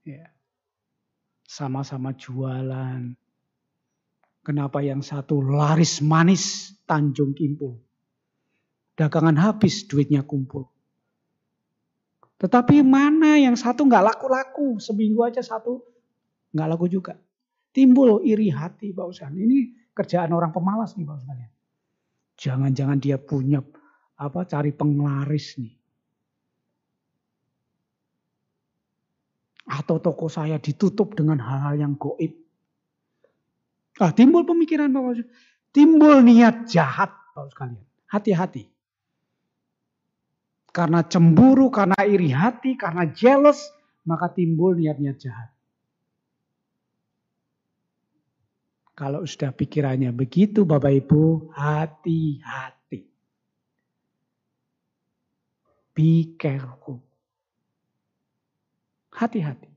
Ya. Sama-sama jualan. Kenapa yang satu laris manis Tanjung Kimpul. Dagangan habis, duitnya kumpul. Tetapi mana yang satu nggak laku-laku, seminggu aja satu nggak laku juga. Timbul iri hati Pak Ustaz. Ini kerjaan orang pemalas nih Pak Ustaz. Jangan-jangan dia punya apa cari penglaris nih. Atau toko saya ditutup dengan hal-hal yang goib. Ah, timbul pemikiran Pak Ustaz. Timbul niat jahat Pak sekalian. Hati-hati. Karena cemburu, karena iri hati, karena jealous, maka timbul niat-niat jahat. Kalau sudah pikirannya begitu Bapak Ibu, hati-hati. Be careful. Hati-hati.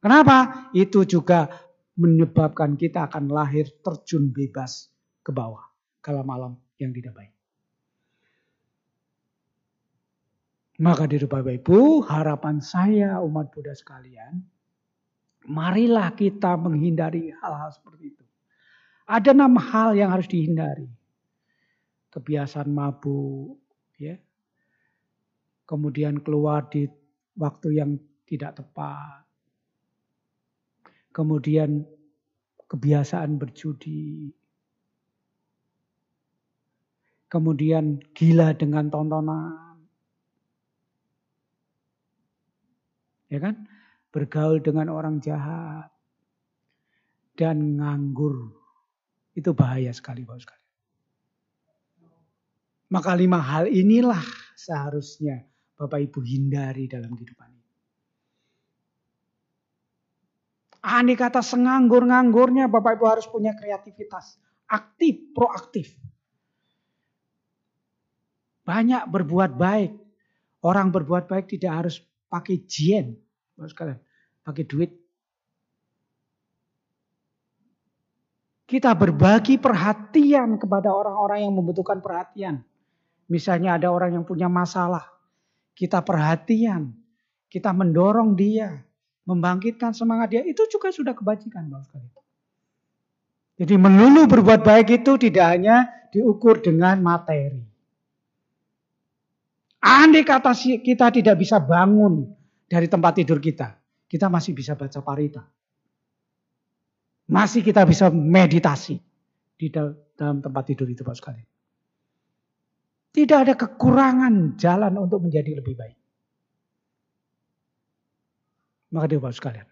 Kenapa? Itu juga menyebabkan kita akan lahir terjun bebas ke bawah kalau malam yang tidak baik. Maka di Bapak Ibu, harapan saya umat Buddha sekalian, marilah kita menghindari hal-hal seperti itu. Ada enam hal yang harus dihindari. Kebiasaan mabuk, ya. Kemudian keluar di waktu yang tidak tepat. Kemudian kebiasaan berjudi, kemudian gila dengan tontonan. Ya kan? Bergaul dengan orang jahat. Dan nganggur. Itu bahaya sekali Bapak sekali. Maka lima hal inilah seharusnya Bapak Ibu hindari dalam kehidupan ini. Aneh kata senganggur-nganggurnya Bapak Ibu harus punya kreativitas. Aktif, proaktif. Banyak berbuat baik. Orang berbuat baik tidak harus pakai jien. Sekalian, pakai duit. Kita berbagi perhatian kepada orang-orang yang membutuhkan perhatian. Misalnya ada orang yang punya masalah. Kita perhatian. Kita mendorong dia. Membangkitkan semangat dia. Itu juga sudah kebajikan. Jadi melulu berbuat baik itu tidak hanya diukur dengan materi. Andai kata kita tidak bisa bangun dari tempat tidur kita, kita masih bisa baca parita. Masih kita bisa meditasi di dalam tempat tidur itu Pak sekali. Tidak ada kekurangan jalan untuk menjadi lebih baik. Maka dia Bapak sekalian.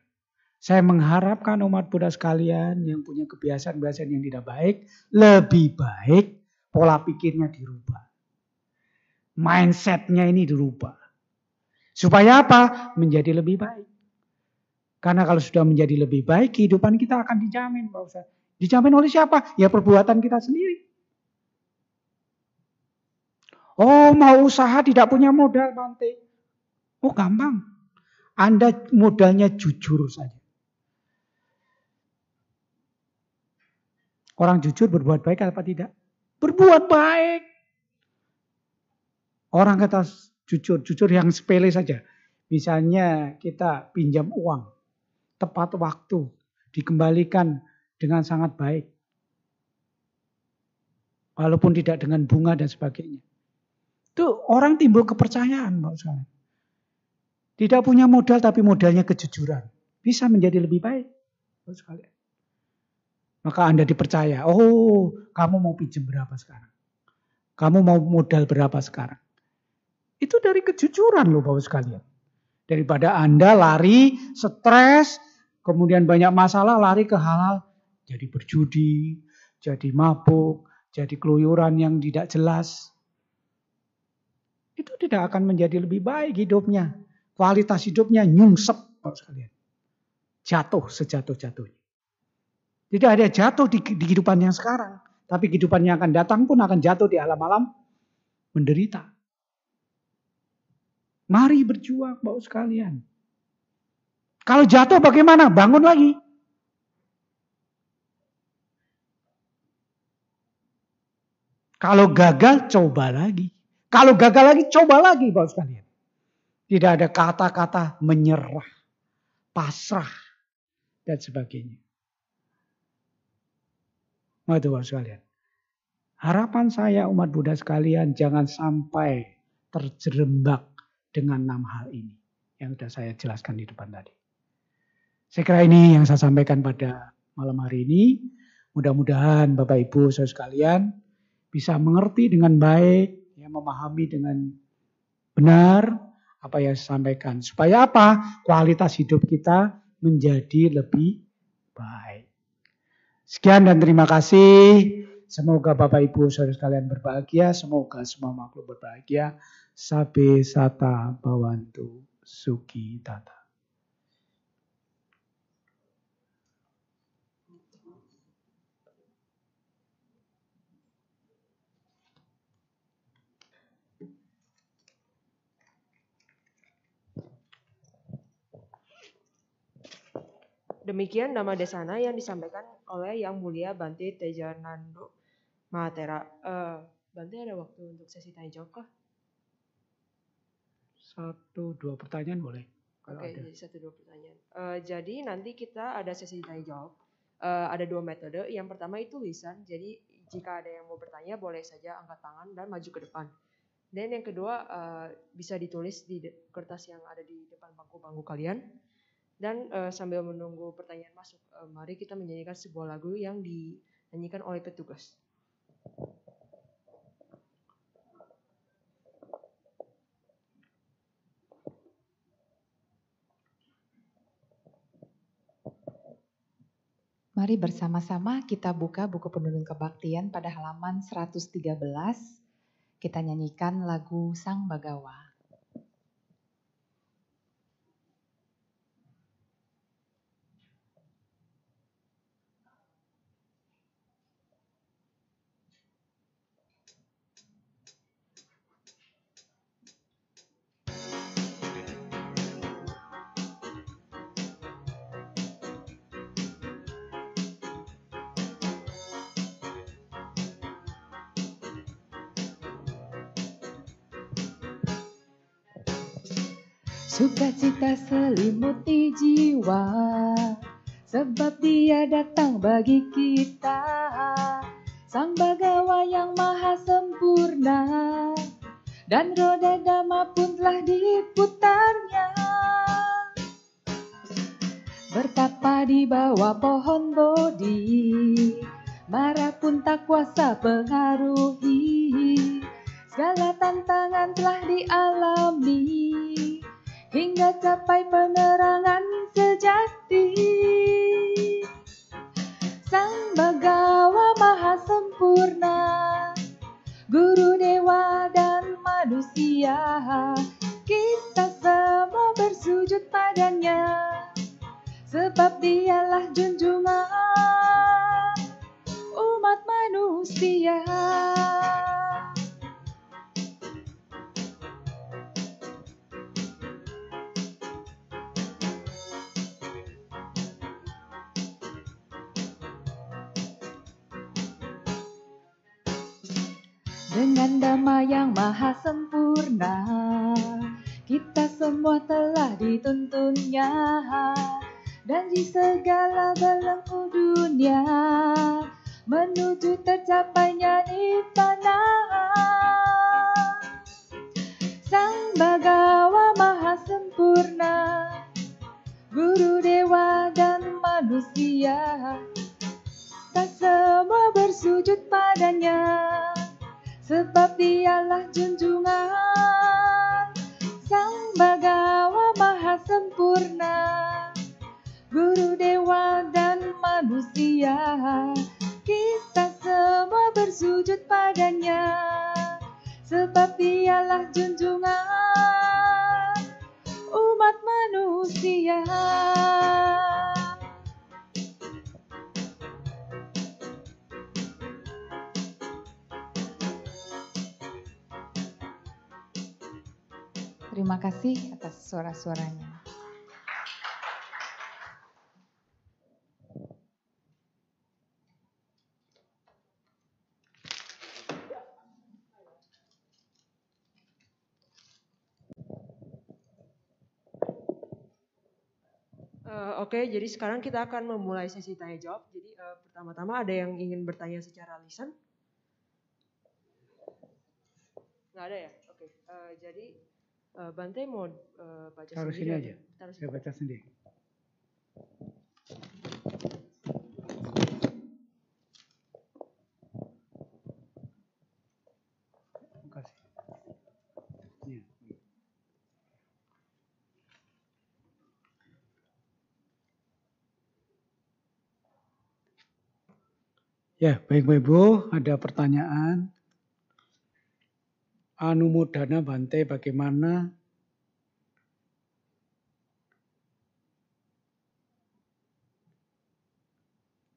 Saya mengharapkan umat Buddha sekalian yang punya kebiasaan-kebiasaan yang tidak baik, lebih baik pola pikirnya dirubah mindsetnya ini dirubah. Supaya apa? Menjadi lebih baik. Karena kalau sudah menjadi lebih baik, kehidupan kita akan dijamin. Pak Ustaz. Dijamin oleh siapa? Ya perbuatan kita sendiri. Oh mau usaha tidak punya modal Bante. Oh gampang. Anda modalnya jujur saja. Orang jujur berbuat baik apa tidak? Berbuat baik. Orang kata jujur, jujur yang sepele saja. Misalnya kita pinjam uang, tepat waktu, dikembalikan dengan sangat baik. Walaupun tidak dengan bunga dan sebagainya. Itu orang timbul kepercayaan Pak. Tidak punya modal tapi modalnya kejujuran. Bisa menjadi lebih baik. Maka Anda dipercaya. Oh, kamu mau pinjam berapa sekarang? Kamu mau modal berapa sekarang? Itu dari kejujuran loh Bapak sekalian. Daripada Anda lari, stres, kemudian banyak masalah, lari ke hal-hal jadi berjudi, jadi mabuk, jadi keluyuran yang tidak jelas. itu tidak akan menjadi lebih baik hidupnya. Kualitas hidupnya nyungsep, Bapak sekalian. Jatuh sejatuh-jatuhnya. Tidak ada jatuh di, di kehidupan yang sekarang. Tapi kehidupan yang akan datang pun akan jatuh di alam-alam menderita. Mari berjuang, Bapak sekalian. Kalau jatuh bagaimana? Bangun lagi. Kalau gagal, coba lagi. Kalau gagal lagi, coba lagi, Bapak sekalian. Tidak ada kata-kata menyerah, pasrah, dan sebagainya. Mari Bapak sekalian. Harapan saya umat Buddha sekalian jangan sampai terjerembab dengan enam hal ini yang sudah saya jelaskan di depan tadi. Saya kira ini yang saya sampaikan pada malam hari ini. Mudah-mudahan Bapak Ibu saudara sekalian bisa mengerti dengan baik, ya, memahami dengan benar apa yang saya sampaikan. Supaya apa? Kualitas hidup kita menjadi lebih baik. Sekian dan terima kasih. Semoga Bapak Ibu saudara sekalian berbahagia. Semoga semua makhluk berbahagia. Sabe Sata Bawantu Suki Tata. Demikian nama desana yang disampaikan oleh Yang Mulia Bante Tejanando Mahatera. Uh, Bante ada waktu untuk sesi tanya jawab kah? Satu dua pertanyaan boleh. Oke, okay, jadi satu dua pertanyaan. Uh, jadi nanti kita ada sesi tanya jawab. Uh, ada dua metode. Yang pertama itu lisan. Jadi jika ada yang mau bertanya boleh saja angkat tangan dan maju ke depan. Dan yang kedua uh, bisa ditulis di kertas yang ada di depan bangku-bangku kalian. Dan uh, sambil menunggu pertanyaan masuk, uh, mari kita menyanyikan sebuah lagu yang dinyanyikan oleh petugas. Mari bersama-sama kita buka buku penunun kebaktian pada halaman 113. Kita nyanyikan lagu Sang Bagawa. Sukacita selimuti jiwa Sebab dia datang bagi kita. Sang Bagawa yang maha sempurna Dan roda dama pun telah diputarnya Bertapa di bawah pohon bodhi Marah pun tak kuasa pengaruhi. Segala tantangan telah dialami hingga capai penerangan sejati. Sang Bagawa Maha Sempurna, Guru Dewa dan manusia, kita semua bersujud padanya, sebab dialah junjungan umat manusia. Dengan damai yang maha sempurna kita semua telah dituntunnya. Dan di segala belenggu dunia menuju tercapainya nirvana. Sang Bagawa maha sempurna Guru dewa dan manusia Tak semua bersujud padanya sebab dialah junjungan. Sang Bagawa Maha Sempurna. Guru Dewa dan manusia. Kita semua bersujud padanya. Sebab dialah junjungan. Umat manusia. Terima kasih atas suara-suaranya. Uh, Oke, okay, jadi sekarang kita akan memulai sesi tanya jawab. Jadi uh, pertama-tama ada yang ingin bertanya secara lisan? Nggak ada ya? Oke, okay. uh, jadi Uh, Bante mau uh, baca Taruh sendiri sini aja. Taruh Saya baca sendiri. Iya. Ya, baik Bapak Ibu, ada pertanyaan Anumodana Bante bagaimana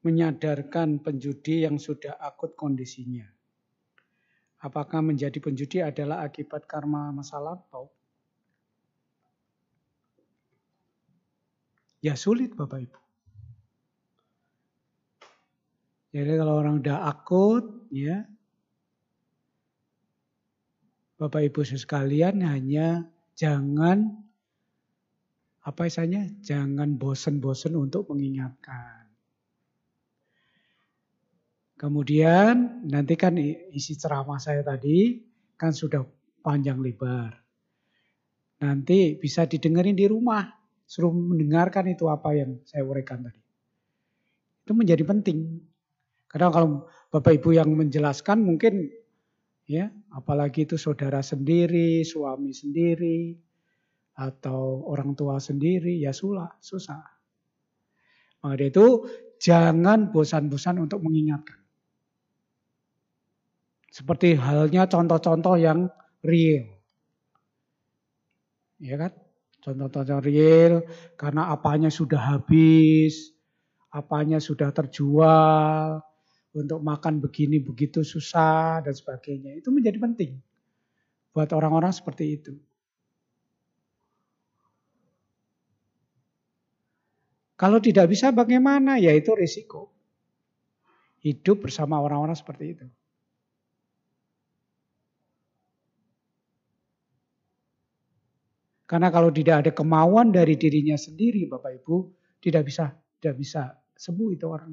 menyadarkan penjudi yang sudah akut kondisinya. Apakah menjadi penjudi adalah akibat karma masa lampau? Ya sulit Bapak Ibu. Jadi kalau orang udah akut, ya Bapak Ibu sekalian hanya jangan apa isanya jangan bosan-bosan untuk mengingatkan. Kemudian nanti kan isi ceramah saya tadi kan sudah panjang lebar. Nanti bisa didengerin di rumah, suruh mendengarkan itu apa yang saya uraikan tadi. Itu menjadi penting. Karena kalau Bapak Ibu yang menjelaskan mungkin ya apalagi itu saudara sendiri suami sendiri atau orang tua sendiri ya sulah susah. Maka itu jangan bosan-bosan untuk mengingatkan. Seperti halnya contoh-contoh yang real. Ya kan? Contoh-contoh real karena apanya sudah habis apanya sudah terjual untuk makan begini begitu susah dan sebagainya. Itu menjadi penting buat orang-orang seperti itu. Kalau tidak bisa bagaimana? Ya itu risiko. Hidup bersama orang-orang seperti itu. Karena kalau tidak ada kemauan dari dirinya sendiri, Bapak Ibu, tidak bisa tidak bisa sembuh itu orang.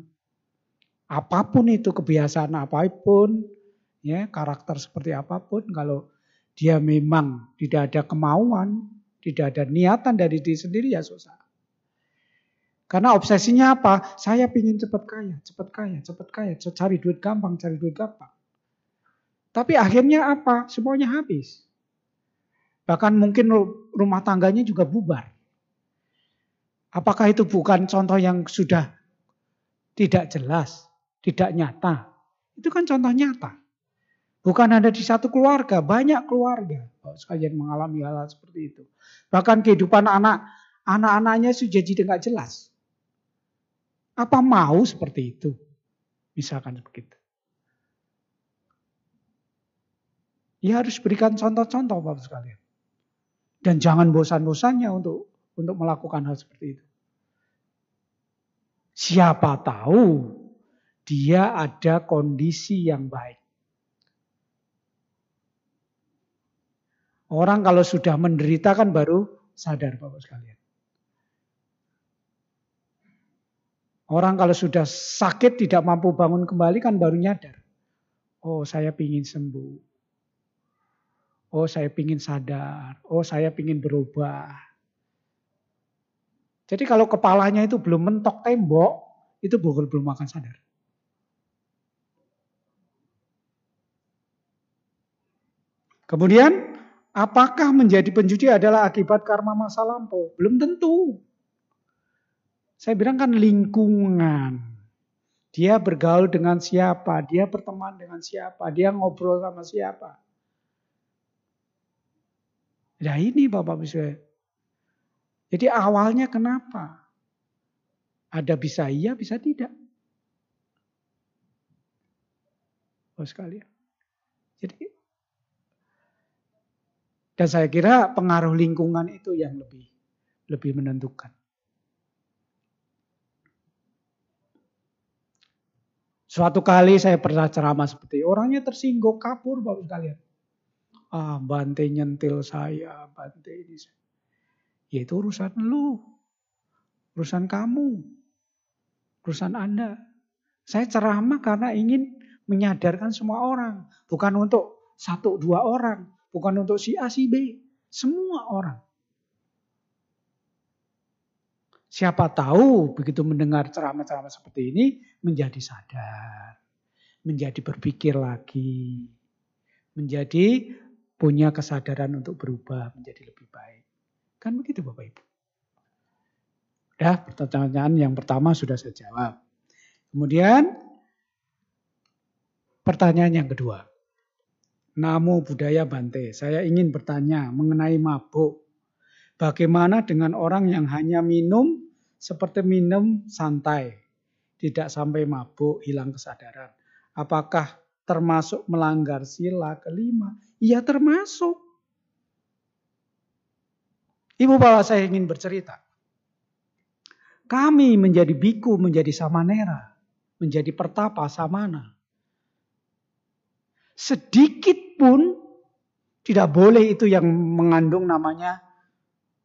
Apa pun itu kebiasaan apa pun, ya karakter seperti apa pun, kalau dia memang tidak ada kemauan, tidak ada niatan dari diri sendiri ya susah. Karena obsesinya apa? Saya ingin cepat kaya, cepat kaya, cepat kaya, cari duit gampang, cari duit gampang. Tapi akhirnya apa? Semuanya habis. Bahkan mungkin rumah tangganya juga bubar. Apakah itu bukan contoh yang sudah tidak jelas? Tidak nyata. Itu kan contoh nyata. Bukan ada di satu keluarga, banyak keluarga sekalian mengalami hal, hal seperti itu. Bahkan kehidupan anak anak-anaknya sudah jadi nggak jelas. Apa mau seperti itu? Misalkan begitu. Ya harus berikan contoh-contoh Bapak sekalian. Dan jangan bosan-bosannya untuk untuk melakukan hal seperti itu. Siapa tahu dia ada kondisi yang baik. Orang kalau sudah menderita kan baru sadar Bapak sekalian. Orang kalau sudah sakit tidak mampu bangun kembali kan baru nyadar. Oh saya pingin sembuh. Oh saya pingin sadar. Oh saya pingin berubah. Jadi kalau kepalanya itu belum mentok tembok, itu bukan belum akan sadar. Kemudian, apakah menjadi penjudi adalah akibat karma masa lampau? Belum tentu. Saya bilang kan lingkungan. Dia bergaul dengan siapa, dia berteman dengan siapa, dia ngobrol sama siapa. Ya ini Bapak Ibu Jadi awalnya kenapa? Ada bisa iya, bisa tidak. Oh sekalian. Jadi dan saya kira pengaruh lingkungan itu yang lebih lebih menentukan. Suatu kali saya pernah ceramah seperti orangnya tersinggung kabur bapak sekalian. Ah, Bante nyentil saya, Bante ini. Ya itu urusan lu. Urusan kamu. Urusan Anda. Saya ceramah karena ingin menyadarkan semua orang. Bukan untuk satu dua orang. Bukan untuk si A, si B. Semua orang. Siapa tahu begitu mendengar ceramah-ceramah seperti ini menjadi sadar. Menjadi berpikir lagi. Menjadi punya kesadaran untuk berubah menjadi lebih baik. Kan begitu Bapak Ibu. Ya, pertanyaan yang pertama sudah saya jawab. Kemudian pertanyaan yang kedua. Namo budaya Bante, saya ingin bertanya mengenai mabuk. Bagaimana dengan orang yang hanya minum seperti minum santai, tidak sampai mabuk, hilang kesadaran. Apakah termasuk melanggar sila kelima? Iya termasuk. Ibu bapak saya ingin bercerita. Kami menjadi biku, menjadi samanera, menjadi pertapa samana. Sedikit pun tidak boleh itu yang mengandung namanya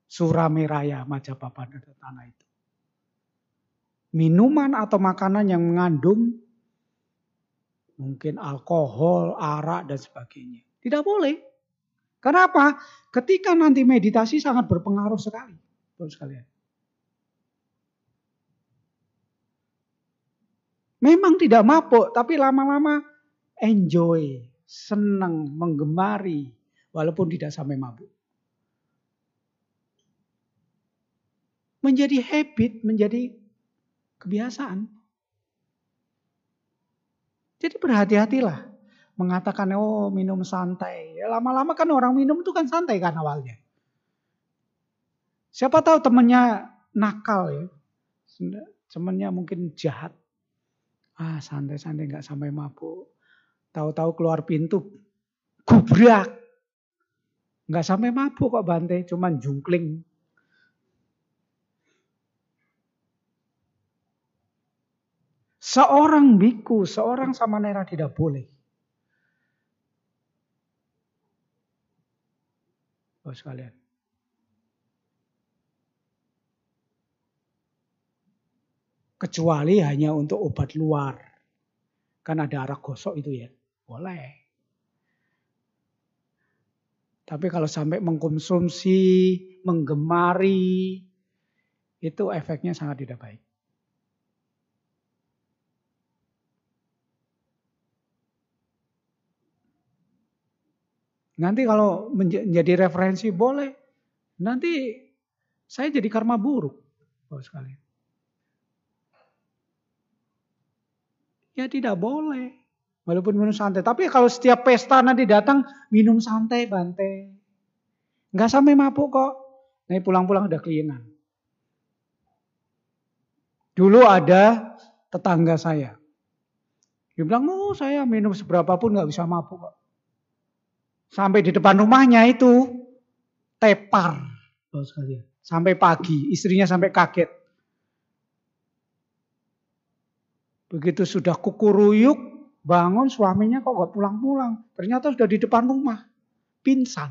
surameraya majapapa dan tanah itu. Minuman atau makanan yang mengandung mungkin alkohol, arak dan sebagainya. Tidak boleh. Kenapa? Ketika nanti meditasi sangat berpengaruh sekali. Terus sekalian. Memang tidak mabuk, tapi lama-lama enjoy, senang, menggemari, walaupun tidak sampai mabuk. Menjadi habit, menjadi kebiasaan. Jadi berhati-hatilah mengatakan oh minum santai. Ya, lama-lama kan orang minum itu kan santai kan awalnya. Siapa tahu temennya nakal ya. Temennya mungkin jahat. Ah santai-santai nggak sampai mabuk. Tahu-tahu keluar pintu. Gubrak. Nggak sampai mabuk kok Bante. Cuman jungkling. Seorang biku, seorang samanera tidak boleh Oh sekalian. Kecuali hanya untuk obat luar. Kan ada arak gosok itu ya. Boleh. Tapi kalau sampai mengkonsumsi, menggemari, itu efeknya sangat tidak baik. Nanti kalau menjadi referensi boleh. Nanti saya jadi karma buruk. Oh sekali. Ya tidak boleh. Walaupun minum santai. Tapi kalau setiap pesta nanti datang minum santai Bante. Nggak sampai mabuk kok. Nanti pulang-pulang udah keinginan. Dulu ada tetangga saya. Dia bilang, oh saya minum seberapa pun nggak bisa mabuk kok. Sampai di depan rumahnya itu tepar. Sampai pagi, istrinya sampai kaget. Begitu sudah kukuruyuk, bangun suaminya kok gak pulang-pulang. Ternyata sudah di depan rumah. Pingsan.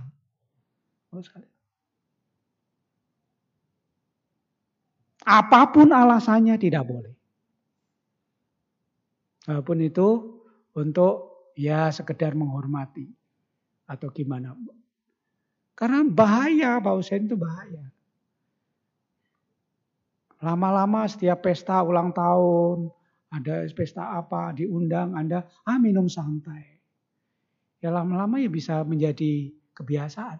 Apa pun alasannya tidak boleh. Walaupun itu untuk ya sekedar menghormati atau gimana? Karena bahaya, Pak Hussein itu bahaya. Lama-lama setiap pesta ulang tahun, ada pesta apa, diundang Anda, ah minum santai. Ya lama-lama ya bisa menjadi kebiasaan.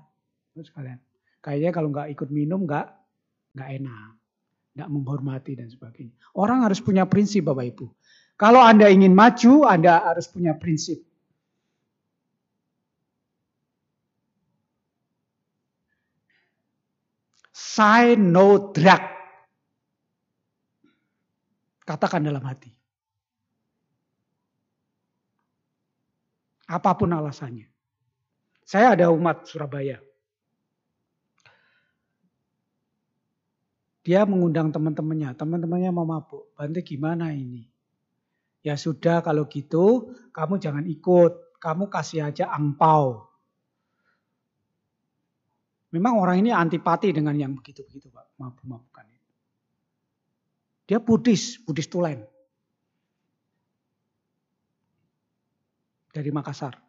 Terus kalian. Kayaknya kalau nggak ikut minum nggak nggak enak, nggak menghormati dan sebagainya. Orang harus punya prinsip Bapak Ibu. Kalau Anda ingin maju, Anda harus punya prinsip. Say no drug. Katakan dalam hati. Apa pun alasannya. Saya ada umat Surabaya. Dia mengundang teman-temannya. Teman-temannya mau mabuk. Bante gimana ini? Ya sudah kalau gitu kamu jangan ikut. Kamu kasih aja angpau. Memang orang ini antipati dengan yang begitu-begitu Pak. Mabuk-mabukan. Dia Buddhis, Buddhis Tulen. Dari Makassar.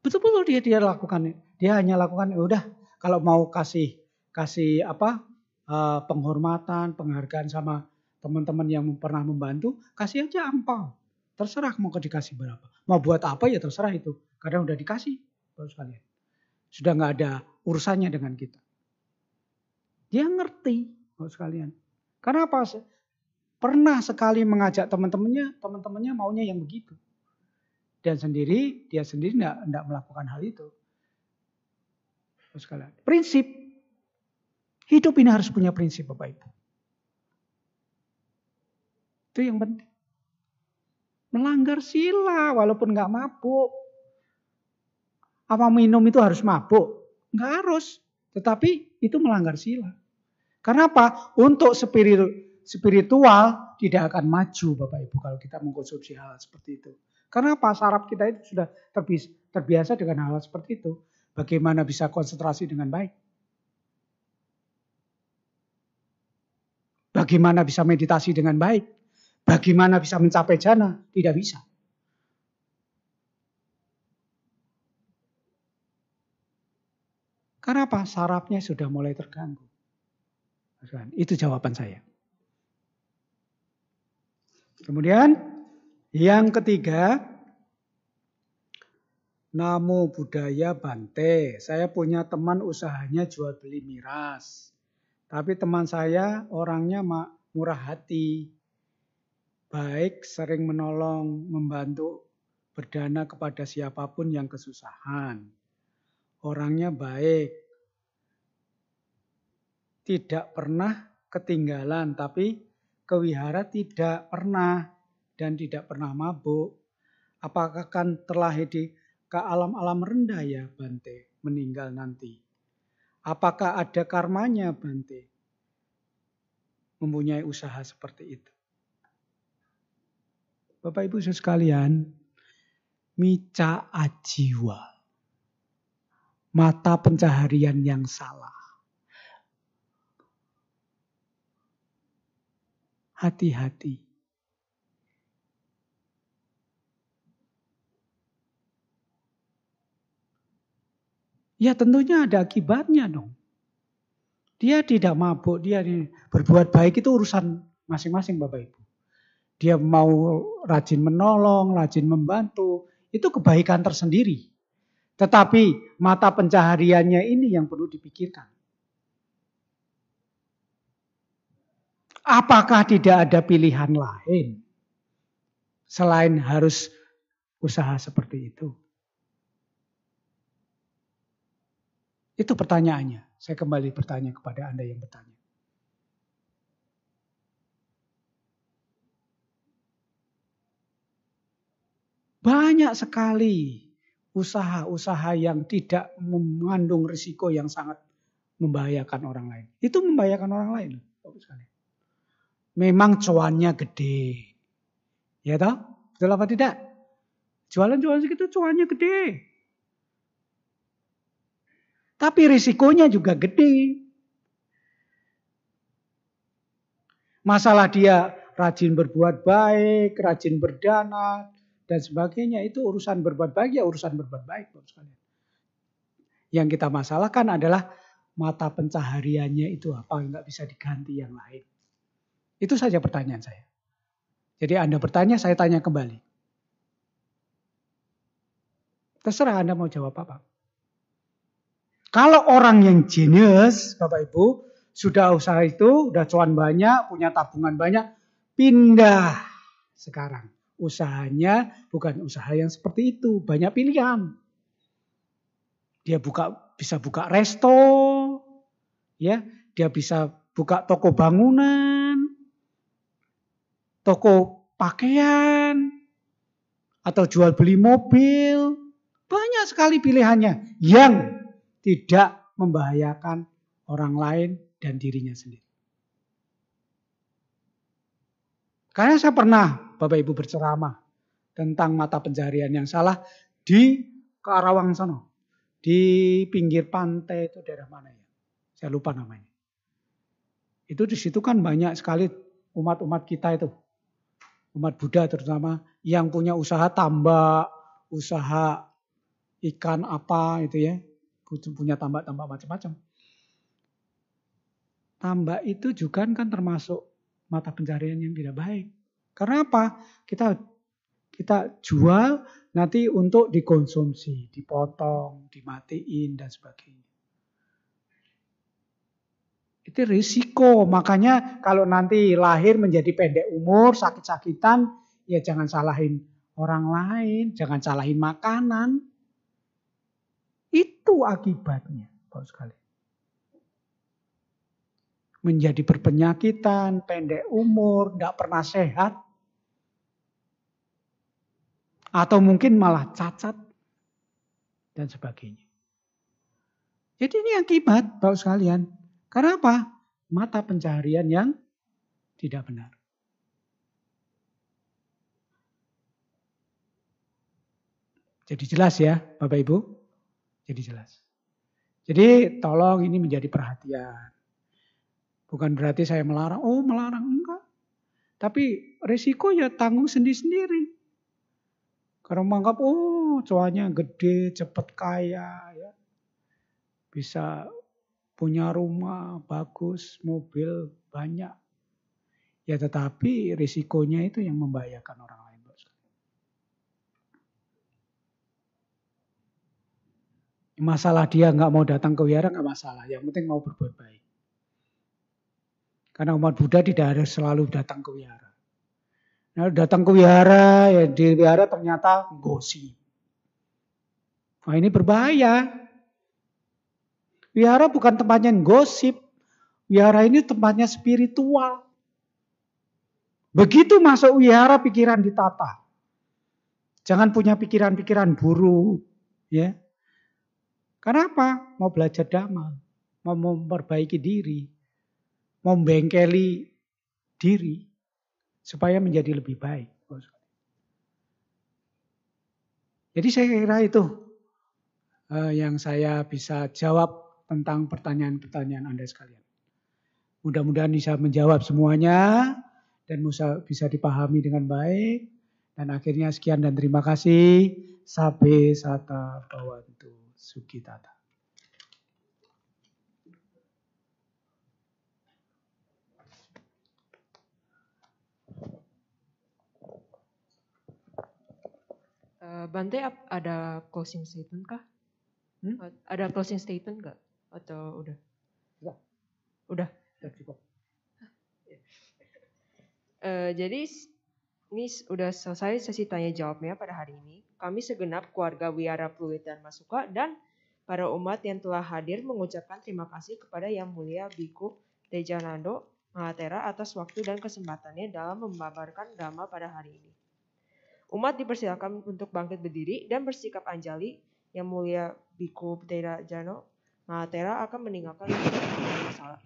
Betul-betul dia dia lakukan. Dia hanya lakukan ya udah kalau mau kasih kasih apa uh, penghormatan, penghargaan sama teman-teman yang pernah membantu, kasih aja ampau. Terserah mau dikasih berapa. Mau buat apa ya terserah itu. Karena udah dikasih. Terus kalian. Sudah nggak ada urusannya dengan kita. Dia ngerti, Bapak sekalian. Karena apa? Pernah sekali mengajak teman-temannya, teman-temannya maunya yang begitu. Dan sendiri, dia sendiri tidak melakukan hal itu. Prinsip. Hidup ini harus punya prinsip Bapak Ibu. Itu yang penting. Melanggar sila walaupun nggak mabuk. Apa minum itu harus mabuk? Enggak harus. Tetapi itu melanggar sila. Karena apa? Untuk spiritual tidak akan maju Bapak Ibu kalau kita mengkonsumsi hal seperti itu. Karena apa? Saraf kita itu sudah terbiasa dengan hal seperti itu. Bagaimana bisa konsentrasi dengan baik? Bagaimana bisa meditasi dengan baik? Bagaimana bisa mencapai jana? Tidak bisa. Karena apa? Sarafnya sudah mulai terganggu. Itu jawaban saya. Kemudian yang ketiga, Namo budaya Bante. Saya punya teman usahanya jual beli miras. Tapi teman saya orangnya murah hati. Baik sering menolong, membantu berdana kepada siapa pun yang kesusahan orangnya baik. Tidak pernah ketinggalan, tapi kewihara tidak pernah dan tidak pernah mabuk. Apakah kan terlahir di ke alam-alam rendah ya Bante meninggal nanti? Apakah ada karmanya Bante? Mempunyai usaha seperti itu. Bapak Ibu sekalian, mica ajiwa mata pencaharian yang salah. Hati-hati. Ya tentunya ada akibatnya dong. Dia tidak mabuk, dia berbuat baik itu urusan masing-masing Bapak Ibu. Dia mau rajin menolong, rajin membantu, itu kebaikan tersendiri. Tetapi mata pencahariannya ini yang perlu dipikirkan. Apakah tidak ada pilihan lain selain harus usaha seperti itu? Itu pertanyaannya. Saya kembali bertanya kepada Anda yang bertanya. Banyak sekali usaha-usaha yang tidak mengandung risiko yang sangat membahayakan orang lain. Itu membahayakan orang lain. Memang cuannya gede. Ya toh? Betul apa tidak? Jualan-jualan segitu cuannya gede. Tapi risikonya juga gede. Masalah dia rajin berbuat baik, rajin berdana, dan sebagainya itu urusan berbuat baik ya urusan berbuat baik. Yang kita masalahkan adalah mata pencahariannya itu apa nggak bisa diganti yang lain. Itu saja pertanyaan saya. Jadi Anda bertanya, saya tanya kembali. Terserah Anda mau jawab apa. Kalau orang yang genius, Bapak Ibu, sudah usaha itu, udah cuan banyak, punya tabungan banyak, pindah sekarang usahanya bukan usaha yang seperti itu. Banyak pilihan. Dia buka bisa buka resto, ya, dia bisa buka toko bangunan, toko pakaian, atau jual beli mobil. Banyak sekali pilihannya yang tidak membahayakan orang lain dan dirinya sendiri. Karena saya pernah Bapak Ibu berceramah tentang mata pencarian yang salah di Karawang sana. Di pinggir pantai itu daerah mana ya? Saya lupa namanya. Itu di situ kan banyak sekali umat-umat kita itu. Umat Buddha terutama yang punya usaha tambak, usaha ikan apa itu ya. Punya tambak-tambak macam-macam. Tambak itu juga kan termasuk mata pencarian yang tidak baik. Karena apa? Kita kita jual nanti untuk dikonsumsi, dipotong, dimatiin dan sebagainya. Itu risiko. Makanya kalau nanti lahir menjadi pendek umur, sakit-sakitan, ya jangan salahin orang lain, jangan salahin makanan. Itu akibatnya, Bapak sekali. Menjadi berpenyakitan, pendek umur, tidak pernah sehat, atau mungkin malah cacat dan sebagainya. Jadi ini akibat Bapak sekalian. Karena apa? Mata pencaharian yang tidak benar. Jadi jelas ya Bapak Ibu? Jadi jelas. Jadi tolong ini menjadi perhatian. Bukan berarti saya melarang, oh melarang enggak. Tapi resiko ya tanggung sendiri-sendiri. Karena menganggap, oh cuanya gede, cepat kaya, ya. Bisa punya rumah bagus, mobil banyak. Ya tetapi risikonya itu yang membahayakan orang lain. Masalah dia nggak mau datang ke wihara nggak masalah. Yang penting mau berbuat baik. Karena umat Buddha tidak harus selalu datang ke wihara. Nah, datang ke wihara, ya di wihara ternyata gosip. Nah ini berbahaya. Wihara bukan tempatnya gosip. Wihara ini tempatnya spiritual. Begitu masuk wihara pikiran ditata. Jangan punya pikiran-pikiran buruk. ya. Kenapa? Mau belajar dhamma. Mau memperbaiki diri. Mau bengkeli diri supaya menjadi lebih baik. Jadi saya kira itu uh, yang saya bisa jawab tentang pertanyaan-pertanyaan Anda sekalian. Mudah-mudahan bisa menjawab semuanya dan bisa, dipahami dengan baik. Dan akhirnya sekian dan terima kasih. Sabe sata bawantu sukitata. Uh, Bante ada closing statement kah? Hmm? Ada closing statement nggak? Atau udah? Udah. Udah. Udah cukup. Uh, jadi ini udah selesai sesi tanya jawabnya pada hari ini. Kami segenap keluarga Wiara Pluit dan Masuka dan para umat yang telah hadir mengucapkan terima kasih kepada Yang Mulia Biku Tejanando Mahatera atas waktu dan kesempatannya dalam membabarkan dhamma pada hari ini. Umat dipersilakan untuk bangkit berdiri dan bersikap anjali. Yang mulia Biku Tera Jano Mahatera akan meninggalkan masalah.